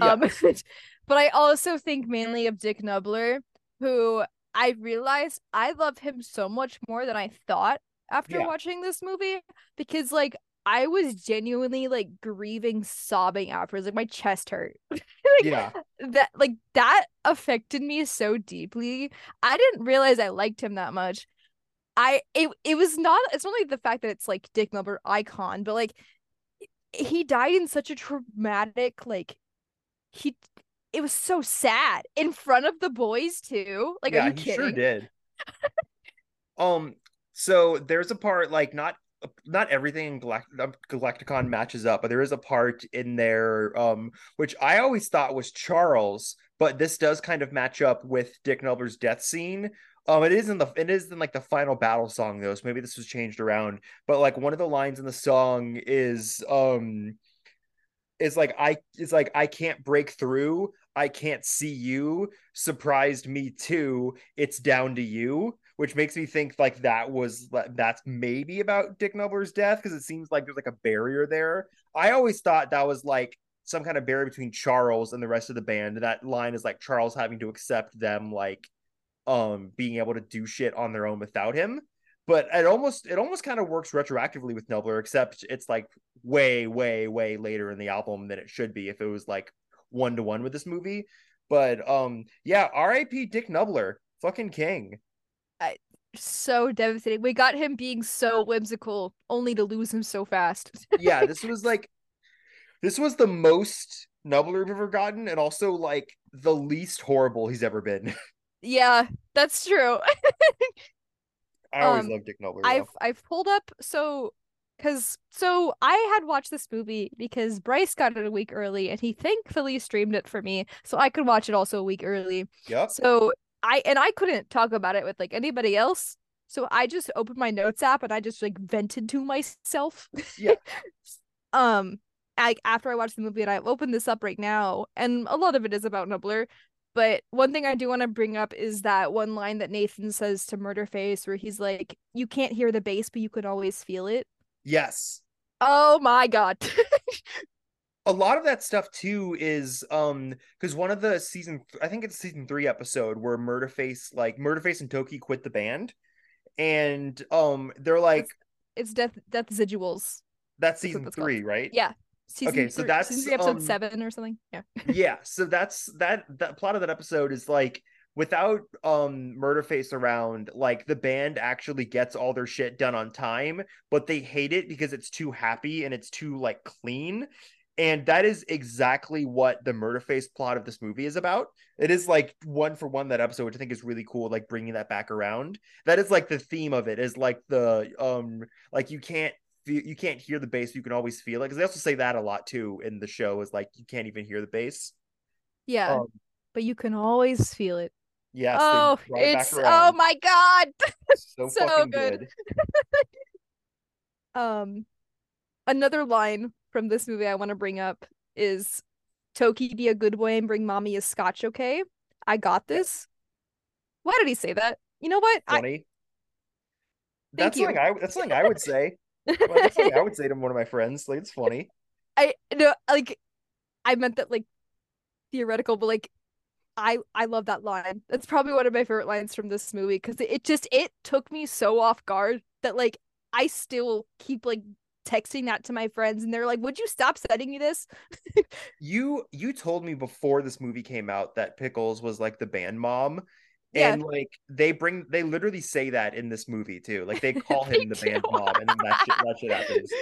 Yeah. Um, [laughs] but I also think mainly of Dick Knubbler, who I realized I love him so much more than I thought after Yeah. watching this movie because, like, I was genuinely like grieving, sobbing afterwards. Like, my chest hurt. [laughs] Like, Yeah. that like that affected me so deeply. I didn't realize I liked him that much. I it it was not it's not like the fact that it's like Dick Knubbler icon, but like he died in such a traumatic like he it was so sad in front of the boys too. Like yeah, are you kidding? sure did. um, so there's a part like not not everything in Galact- Galaktikon matches up, but there is a part in there um which I always thought was Charles, but this does kind of match up with Dick Knubbler's death scene. Um, it is in the it is in like the final battle song though, so maybe this was changed around. But like one of the lines in the song is um is like I is like I can't break through. I can't see you. Surprised me too. It's down to you, which makes me think like that was that's maybe about Dick Knubbler's death because it seems like there's like a barrier there. I always thought that was like some kind of barrier between Charles and the rest of the band. And that line is like Charles having to accept them like um being able to do shit on their own without him but it almost it almost kind of works retroactively with Knubbler, except it's like way, way, way later in the album than it should be if it was like one to one with this movie. But um, yeah, R.I.P. Dick Knubbler, fucking king. So devastating. We got him being so whimsical, only to lose him so fast. [laughs] Yeah, this was like this was the most Knubbler we've ever gotten, and also like the least horrible he's ever been. [laughs] yeah, that's true. [laughs] I always Um, loved Dick Knubbler. I've though. I've pulled up so because so I had watched this movie because Bryce got it a week early and he thankfully streamed it for me so I could watch it also a week early. Yep. So I and I couldn't talk about it with like anybody else. So I just opened my notes app and I just like vented to myself. Yeah. [laughs] um like after I watched the movie and I've opened this up right now and a lot of it is about Knubbler. But one thing I do want to bring up is that one line that Nathan says to Murderface where he's like, You can't hear the bass, but you can always feel it. Yes. Oh my god. [laughs] a lot of that stuff too is um because one of the season I think it's season three episode where Murderface like Murderface and Toki quit the band, and um they're like it's Death Death Residuals. that's season that's called. three, right? Yeah. Season Okay, so that's, season three, episode um, seven or something. Yeah. [laughs] yeah. So that's that that plot of that episode is like without um Murderface around, like the band actually gets all their shit done on time, but they hate it because it's too happy and it's too like clean. And that is exactly what the Murderface plot of this movie is about. It is like one for one that episode, which I think is really cool, like bringing that back around. That is like the theme of it is like the um like you can't feel you can't hear the bass, you can always feel it. Because they also say that a lot too in the show is like you can't even hear the bass. Yeah. Um, but you can always feel it. Yes. oh, it it's oh my god. [laughs] so, so fucking good. [laughs] Um another line from this movie I want to bring up is Toki be a good boy and bring mommy a scotch, okay? I got this. Why did he say that? You know what? I, Funny. that's you. something I that's something I would say. [laughs] Well, that's something I would say to one of my friends. Like it's funny. I no like I meant that like theoretical, but like I I love that line. That's probably one of my favorite lines from this movie because it just it took me so off guard that like I still keep like texting that to my friends and they're like, "Would you stop sending me this?" [laughs] You you told me before this movie came out that Pickles was like the band mom. Yeah. And like they bring they literally say that in this movie too. Like they [laughs] call They him the band mom and then that shit, that shit happens.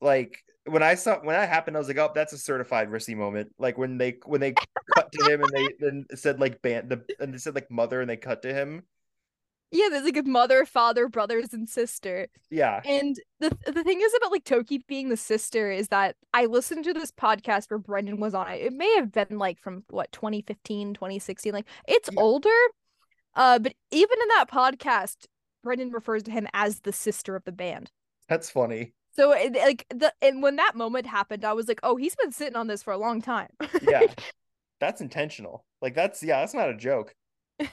Like when I saw when that happened, I was like, oh, that's a certified Rissi moment. Like when they when they cut to him and they [laughs] then said like band the and they said like mother and they cut to him. Yeah, there's like a mother, father, brothers, and sister. Yeah. And the the thing is about like Toki being the sister is that I listened to this podcast where Brendon was on it. It may have been like from what 2015, 2016. Like it's Yeah. older. Uh, but even in that podcast, Brendon refers to him as the sister of the band. That's funny. So like the and when that moment happened, I was like, oh, he's been sitting on this for a long time. Yeah. [laughs] That's intentional. Like that's yeah, that's not a joke. [laughs]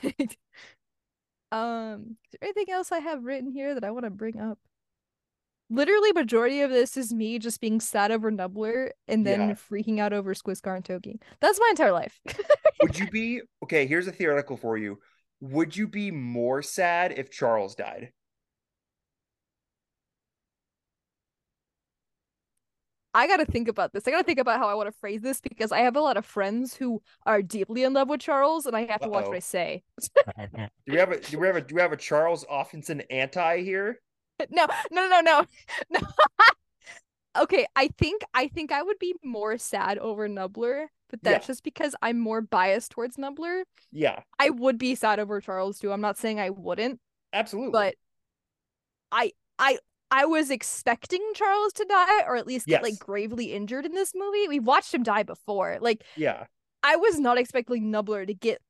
Um, is there anything else I have written here that I want to bring up? Literally, majority of this is me just being sad over Knubbler and then Yeah. freaking out over Skwisgaar and Toki. That's my entire life. [laughs] Would you be okay? Here's a theoretical for you. Would you be more sad if Charles died? I gotta think about this. I gotta think about how I want to phrase this because I have a lot of friends who are deeply in love with Charles, and I have to watch Uh-oh. what I say. [laughs] Do we have a do we have a do we have a Charles Offdensen anti here? [laughs] no, no, no, no, [laughs] no. okay, I think I think I would be more sad over Knubbler, but that's Yeah. just because I'm more biased towards Knubbler. Yeah, I would be sad over Charles too. I'm not saying I wouldn't, absolutely. but I I I was expecting Charles to die or at least get like gravely injured in this movie. We watched him die before. Like yeah, I was not expecting Knubbler to get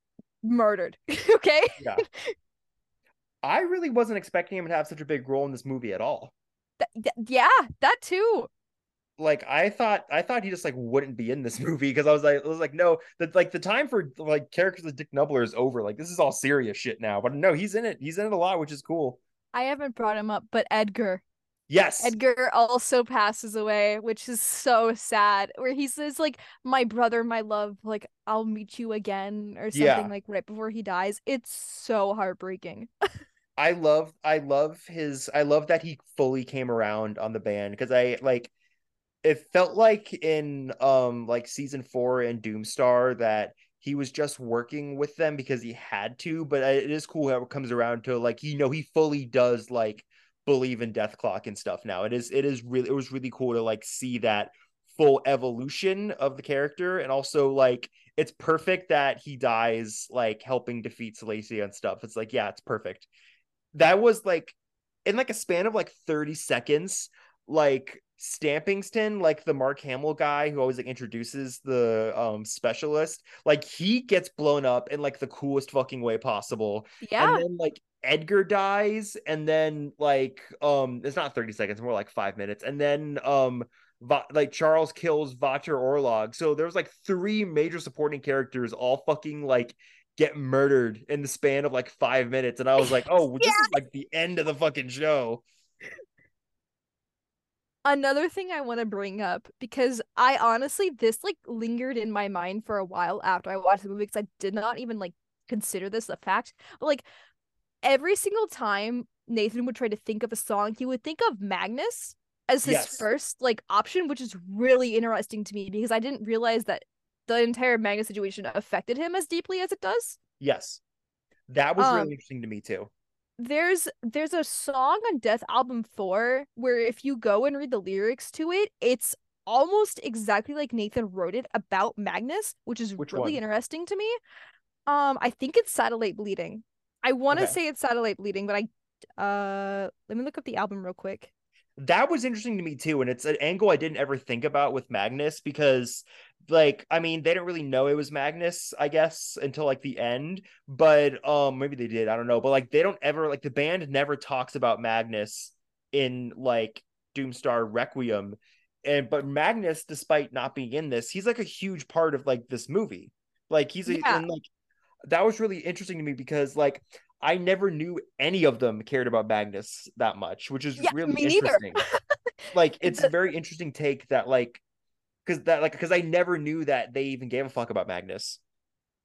murdered. [laughs] okay? yeah. [laughs] I really wasn't expecting him to have such a big role in this movie at all. Th- th- yeah, that too. Like I thought, I thought he just like wouldn't be in this [laughs] movie because I was like, I was like, no, that like the time for like characters like Dick Knubbler is over. Like this is all serious shit now. But no, he's in it. He's in it a lot, which is cool. I haven't brought him up, but Edgar. Yes, Edgar also passes away, which is so sad. Where he says, like, my brother, my love, like, I'll meet you again, or something Yeah. like right before he dies. It's so heartbreaking. [laughs] I love I love his I love that he fully came around on the band because I like it felt like in um like season 4 in Doomstar that he was just working with them because he had to but it is cool how it comes around to like you know he fully does like believe in Dethklok and stuff now. It is it is really it was really cool to like see that full evolution of the character. And also like it's perfect that he dies like helping defeat Salacia and stuff. It's like yeah it's perfect. That was like in like a span of like 30 seconds like Stampingston like the Mark Hamill guy who always like introduces the um specialist like he gets blown up in like the coolest fucking way possible. Yeah. and then like Edgar dies and then like um it's not 30 seconds more like 5 minutes and then um Va- like Charles kills Vater Orlaag. So there's like three major supporting characters all fucking like get murdered in the span of like 5 minutes. And I was like oh this is [laughs] like the end of the fucking show Another thing I want to bring up because I honestly this like lingered in my mind for a while after I watched the movie because I did not even like consider this a fact. But like every single time Nathan would try to think of a song, he would think of Magnus as his Yes. first like option, which is really interesting to me because I didn't realize that the entire Magnus situation affected him as deeply as it does. yes that was Um, really interesting to me too there's there's a song on Dethalbum 4 where if you go and read the lyrics to it, it's almost exactly like Nathan wrote it about Magnus, which is Which really one? interesting to me. Um I think it's Satellite Bleeding. I want to Okay. say it's Satellite Bleeding, but I uh let me look up the album real quick. That was interesting to me too and it's an angle i didn't ever think about with magnus because like i mean they didn't really know it was magnus i guess until like the end but um maybe they did i don't know but like they don't ever like the band never talks about magnus in like doomstar requiem and but magnus despite not being in this he's like a huge part of like this movie like he's a Yeah. and like that was really interesting to me because like I never knew any of them cared about Magnus that much, which is Yeah, really interesting. [laughs] like it's a very interesting take that like because that like because I never knew that they even gave a fuck about Magnus.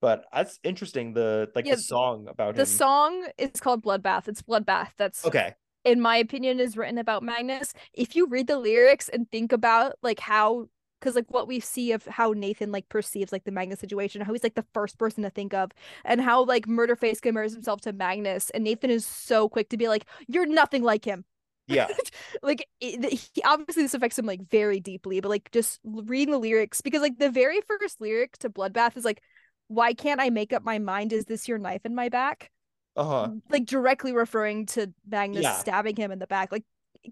But that's interesting. The like Yeah, the song about The him. song is called Bloodbath. It's Bloodbath. That's okay, in my opinion is written about Magnus. If you read the lyrics and think about like how because like what we see of how Nathan like perceives like the Magnus situation, how he's like the first person to think of, and how like Murderface compares himself to Magnus, and Nathan is so quick to be like, "You're nothing like him." yeah, [laughs] like it, he, obviously this affects him like very deeply, but like just reading the lyrics because like the very first lyric to Bloodbath is like, "Why can't I make up my mind? Is this your knife in my back?" uh huh, like directly referring to Magnus Yeah. stabbing him in the back. Like,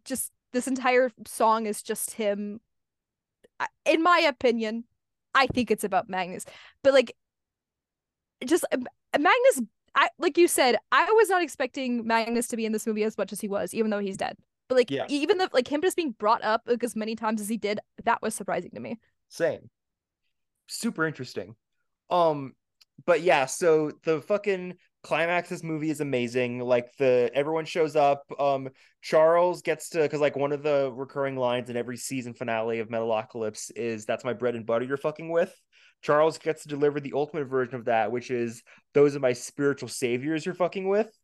just this entire song is just him. In my opinion, I think it's about Magnus, but like, just uh, Magnus. I like you said, I was not expecting Magnus to be in this movie as much as he was, even though he's dead. But like, Yeah. even the like him just being brought up like as many times as he did, that was surprising to me. same. Super interesting. Um, but yeah, so the fucking climax this movie is amazing. Like the everyone shows up um charles gets to because like one of the recurring lines in every season finale of metalocalypse is that's my bread and butter you're fucking with. Charles gets to deliver the ultimate version of that which is those are my spiritual saviors you're fucking with.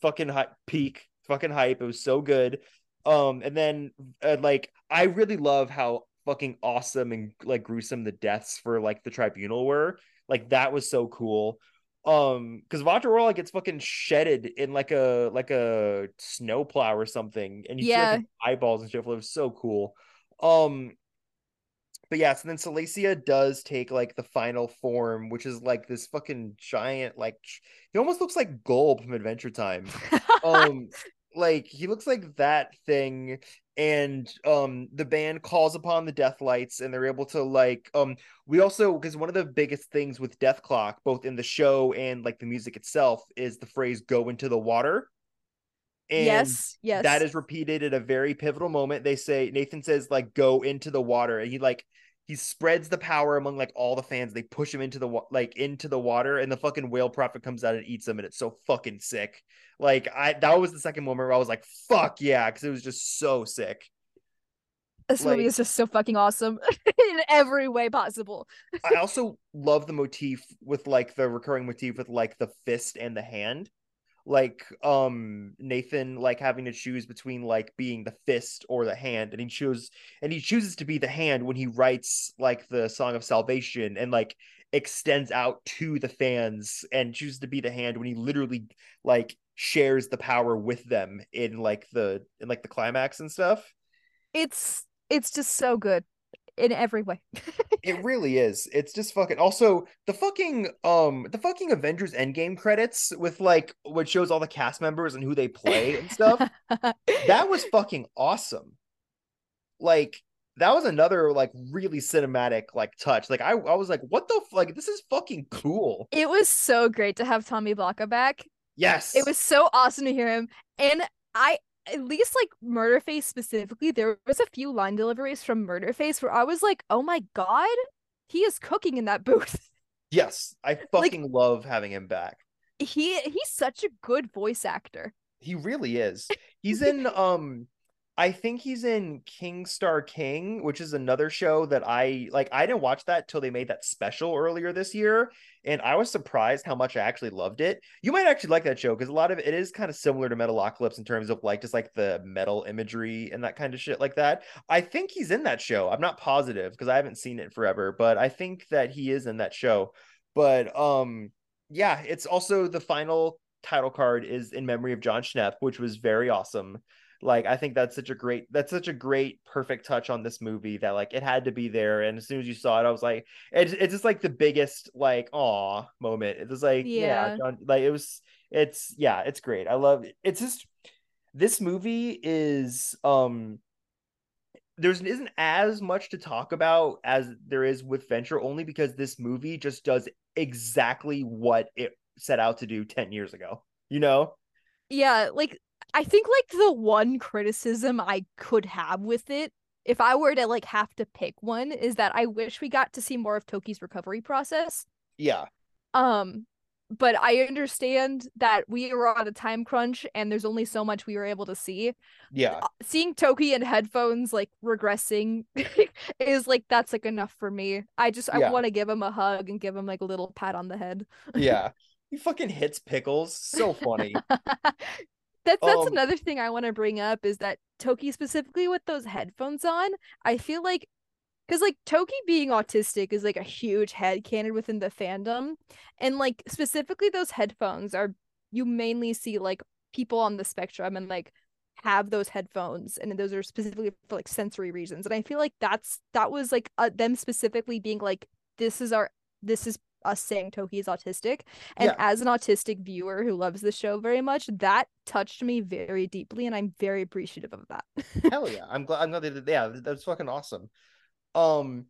Fucking high, peak fucking hype it was so good. Um and then uh, like i really love how fucking awesome and like gruesome the deaths for like the tribunal were. Like that was so cool um because Vater Orlaag gets fucking shedded in like a like a snowplow or something and you Yeah. see like, eyeballs and shit it was so cool. Um but yeah so then Salacia does take like the final form which is like this fucking giant like he almost looks like Golb from Adventure Time. [laughs] Um like he looks like that thing and um the band calls upon the death lights and they're able to like um we also because one of the biggest things with Dethklok both in the show and like the music itself is the phrase go into the water. And yes, yes. that is repeated at a very pivotal moment. They say nathan says like go into the water. And he like he spreads the power among like all the fans they push him into the like into the water and the fucking whale prophet comes out and eats him and it's so fucking sick like i that was the second moment where i was like fuck yeah because it was just so sick this movie like- is just so fucking awesome [laughs] in every way possible. I also love the motif with like the recurring motif with like the fist and the hand. Like um Nathan like having to choose between like being the fist or the hand and he chooses and he chooses to be the hand when he writes like the song of salvation and like extends out to the fans and chooses to be the hand when he literally like shares the power with them in like the in like the climax and stuff. It's it's just so good in every way. It really is. It's just fucking also the fucking um the fucking Avengers Endgame credits with like what shows all the cast members and who they play and stuff. [laughs] that was fucking awesome. Like that was another like really cinematic like touch. Like I I was like what the f- like this is fucking cool. it was so great to have Tommy Blacha back. Yes. It was so awesome to hear him. And I at least like Murderface specifically, there was a few line deliveries from Murderface where I was like, oh my god, he is cooking in that booth. Yes, I [laughs] fucking love having him back. he he's such a good voice actor. He really is. [laughs] He's in um I think he's in King Star King, which is another show that I like I didn't watch that till they made that special earlier this year and I was surprised how much I actually loved it. You might actually like that show because a lot of it is kind of similar to Metalocalypse in terms of like just like the metal imagery and that kind of shit like that. I think he's in that show. I'm not positive because I haven't seen it forever, but I think that he is in that show. But um yeah, it's also the final title card is in memory of Jon Schnepp, which was very awesome. Like I think that's such a great that's such a great perfect touch on this movie that like it had to be there. And as soon as you saw it, I was like, it's it's just like the biggest like aw moment. It was like yeah, Yeah. John, like it was it's yeah, it's great. I love it. It's just this movie is um there's isn't as much to talk about as there is with Venture only because this movie just does exactly what it set out to do 10 years ago. You know? Yeah, like I think like the one criticism I could have with it, if I were to like have to pick one, is that I wish we got to see more of Toki's recovery process. Yeah. Um, but I understand that we were on a time crunch and there's only so much we were able to see. Yeah. Uh, Seeing Toki in headphones like regressing [laughs] is like that's like enough for me. I just I Yeah. want to give him a hug and give him like a little pat on the head. Yeah. [laughs] He fucking hits pickles. So funny. [laughs] That's that's Um, another thing I want to bring up is that Toki specifically with those headphones on, I feel like because like Toki being autistic is like a huge head headcanon within the fandom. And like specifically those headphones are you mainly see like people on the spectrum and like have those headphones and those are specifically for like sensory reasons. And I feel like that's that was like uh, them specifically being like this is our this is us saying Toki is autistic. And Yeah. as an autistic viewer who loves the show very much, that touched me very deeply and I'm very appreciative of that. [laughs] Hell yeah. I'm glad I'm glad they did yeah, that's fucking awesome. Um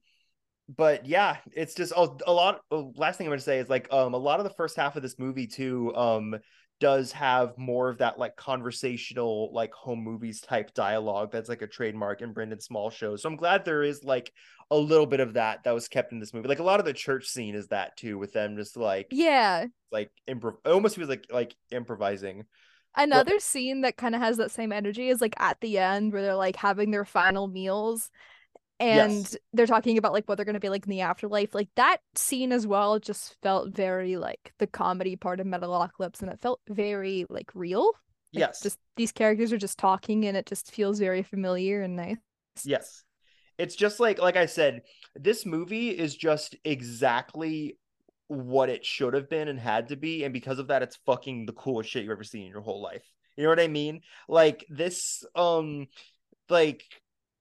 but yeah, it's just oh, a lot. oh, Last thing I'm gonna say is like um a lot of the first half of this movie too um does have more of that like conversational like home movies type dialogue that's like a trademark in Brendon Small shows. So I'm glad there is like a little bit of that that was kept in this movie. Like a lot of the church scene is that too with them just like Yeah. like improv. It almost feels like like improvising. Another scene that kind of has that same energy is like at the end where they're like having their final meals and Yes. they're talking about like what they're going to be like in the afterlife. Like that scene as well just felt very like the comedy part of Metalocalypse and it felt very like real. Like, Yes. Just these characters are just talking and it just feels very familiar and nice. Yes. It's just like like I said, this movie is just exactly what it should have been and had to be and because of that it's fucking the coolest shit you've ever seen in your whole life. You know what I mean? Like this um like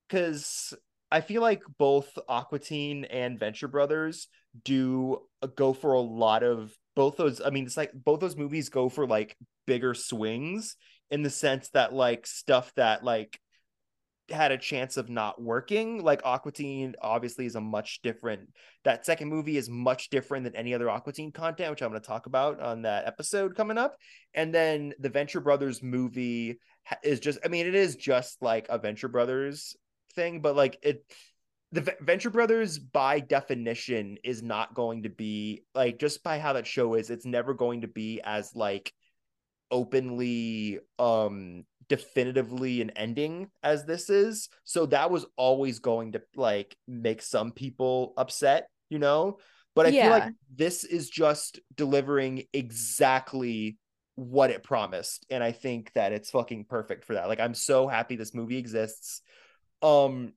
cuz I feel like both Aqua Teen and Venture Brothers do uh, go for a lot of both those I mean it's like both those movies go for like bigger swings in the sense that like stuff that like had a chance of not working. Like Aqua Teen obviously is a much different. That second movie is much different than any other Aqua Teen content, which I'm going to talk about on that episode coming up. And then the Venture Brothers movie is just. I mean, it is just like a Venture Brothers thing, but like it. The Venture Brothers, by definition, is not going to be like just by how that show is. It's never going to be as like openly um definitively an ending as this is so that was always going to like make some people upset you know but i feel like this is just delivering exactly what it promised and i think that it's fucking perfect for that like i'm so happy this movie exists um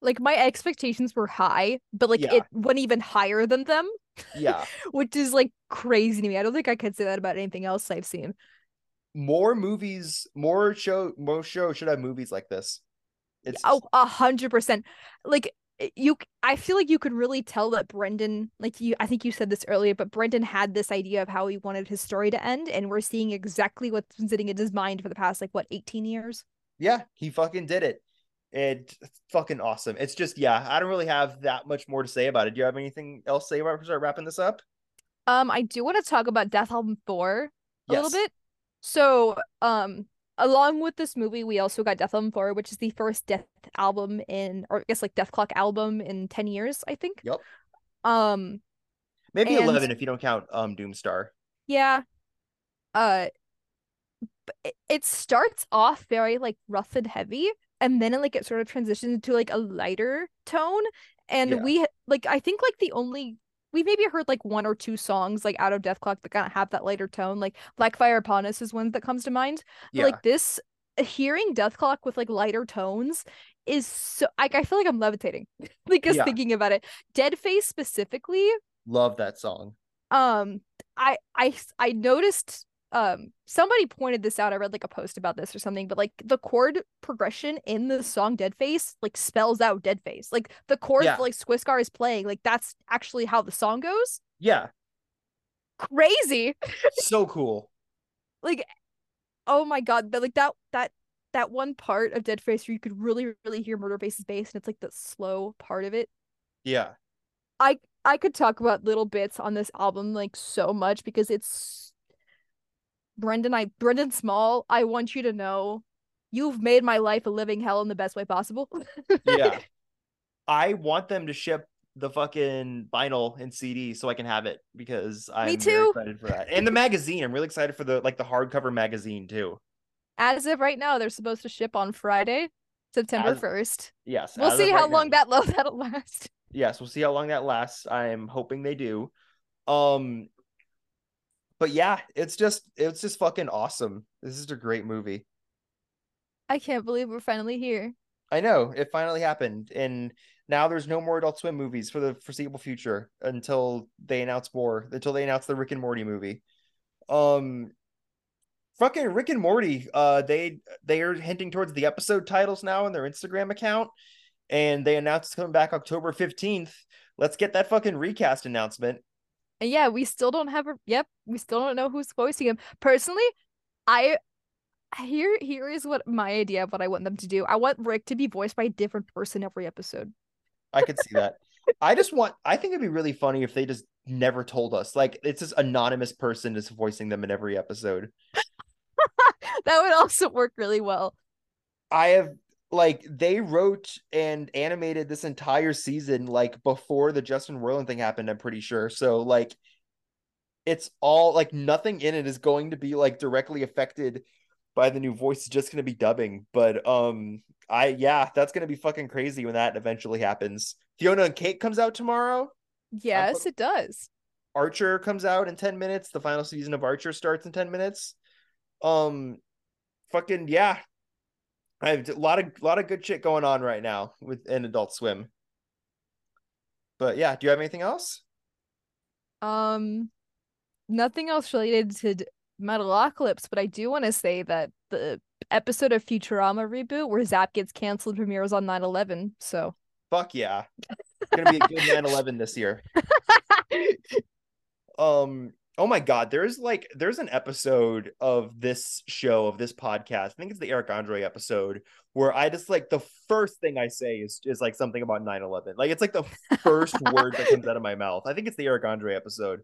Like my expectations were high, but like Yeah. it went even higher than them, yeah [laughs] which is like crazy to me. I don't think I could say that about anything else I've seen. more movies more show most show should have movies like this it's Oh, a hundred percent. Like eh, you, I feel like you could really tell that Brendon, like you, I think you said this earlier, but Brendon had this idea of how he wanted his story to end, and we're seeing exactly what's been sitting in his mind for the past like what eighteen years. yeah, he fucking did it. It- It's fucking awesome. It's just, yeah, I don't really have that much more to say about it. Do you have anything else to say about? Start wrapping this up? Um, I do want to talk about Dethalbum Four a little bit. So, um, along with this movie, we also got Dethalbum Four, which is the first Death album in, or I guess like Dethklok album in ten years, I think. Yep. Um, Maybe And- 11 if you don't count um Doomstar. Yeah. Uh it, it starts off very like rough and heavy and then it like it sort of transitions to like a lighter tone and Yeah. we like I think like the only we maybe heard like one or two songs like out of Dethklok that kind of have that lighter tone like Black Fire Upon Us is one that comes to mind Yeah. like this hearing Dethklok with like lighter tones is so like I feel like I'm levitating [laughs] like just Yeah. thinking about it Dead Face specifically Love that song. um i i i noticed um somebody pointed this out i read like a post about this or something but like the chord progression in the song dead face like spells out dead face like the chord Yeah. like Skwisgaar is playing like that's actually how the song goes Yeah. crazy [laughs] So cool. like oh my god but like that that that one part of dead face where you could really really hear murder face's bass and it's like the slow part of it Yeah. I I could talk about little bits on this album like so much because it's Brendon I Brendon Small, I want you to know you've made my life a living hell in the best way possible. [laughs] Yeah. I want them to ship the fucking vinyl and CD so I can have it because I'm very too. excited for that. And the magazine. I'm really excited for the like the hardcover magazine too. As of right now, they're supposed to ship on Friday, September 1st. Yes. We'll see how right long now. that lo- [laughs] that'll last. yes we'll see how long that lasts i'm hoping they do um but yeah it's just it's just fucking awesome. This is a great movie. I can't believe we're finally here. i know it finally happened and now there's no more adult swim movies for the foreseeable future until they announce more until they announce the rick and morty movie. Um fucking rick and morty uh they they are hinting towards the episode titles now in their instagram account and they announced it's coming back october 15th let's get that fucking recast announcement And yeah, we still don't have a yep, we still don't know who's voicing him. Personally, I here here is what my idea of what I want them to do. I want Rick to be voiced by a different person every episode. I could see that. I just want. I think it'd be really funny if they just never told us. Like it's this anonymous person just voicing them in every episode. [laughs] that would also work really well. I have like they wrote and animated this entire season like before the Justin Roiland thing happened. I'm pretty sure. So like, it's all like nothing in it is going to be like directly affected by the new voice. It's just going to be dubbing. But um, I yeah, that's going to be fucking crazy when that eventually happens. Fionna and Cake comes out tomorrow. Yes, it does. Archer comes out in 10 minutes. The final season of Archer starts in 10 minutes. Um fucking yeah. I have a lot of lot of good shit going on right now with in Adult Swim. But yeah, do you have anything else? Um nothing else related to Metalocalypse, but I do want to say that the episode of Futurama reboot where Zapp gets canceled premieres on 9-11. So fuck yeah. It's gonna be a good 9-11 this year. [laughs] um oh my god there's like there's an episode of this show of this podcast i think it's the eric andre episode where i just like the first thing i say is is like something about 9-11 like it's like the first [laughs] word that comes out of my mouth. I think it's the eric andre episode.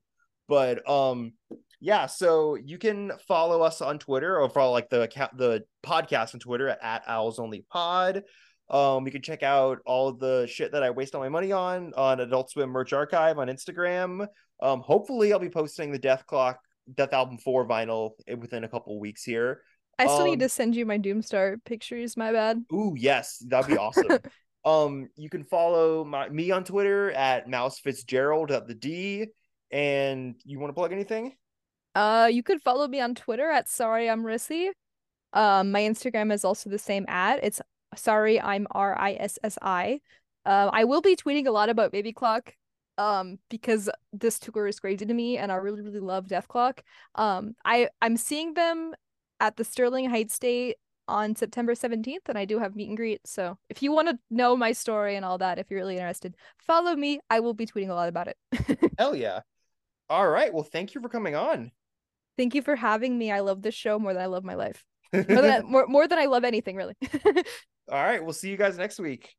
But um yeah so you can follow us on twitter or follow like the account the podcast on twitter at, at owls only pod um, you can check out all the shit that I waste all my money on on Adult Swim Merch Archive on Instagram. Um, hopefully, I'll be posting the Dethklok Death Album Four vinyl within a couple weeks here. I still um, need to send you my Doomstar pictures. My bad. Ooh, yes, that'd be awesome. [laughs] um, you can follow my me on Twitter at Mouse Fitzgerald at the D. And you want to plug anything? Uh, you could follow me on Twitter at Sorry I'm Rissi. Um, my Instagram is also the same at it's sorry i'm r-i-s-s-i uh, i will be tweeting a lot about baby clock um because this tour is crazy to me and i really really love Dethklok um i i'm seeing them at the sterling heights Day on september 17th and i do have meet and greet. So if you want to know my story and all that if you're really interested follow me. I will be tweeting a lot about it. [laughs] Hell yeah. All right. Well thank you for coming on. Thank you for having me. I love this show more than i love my life. [laughs] More than more, more than i love anything really [laughs] All right. We'll see you guys next week.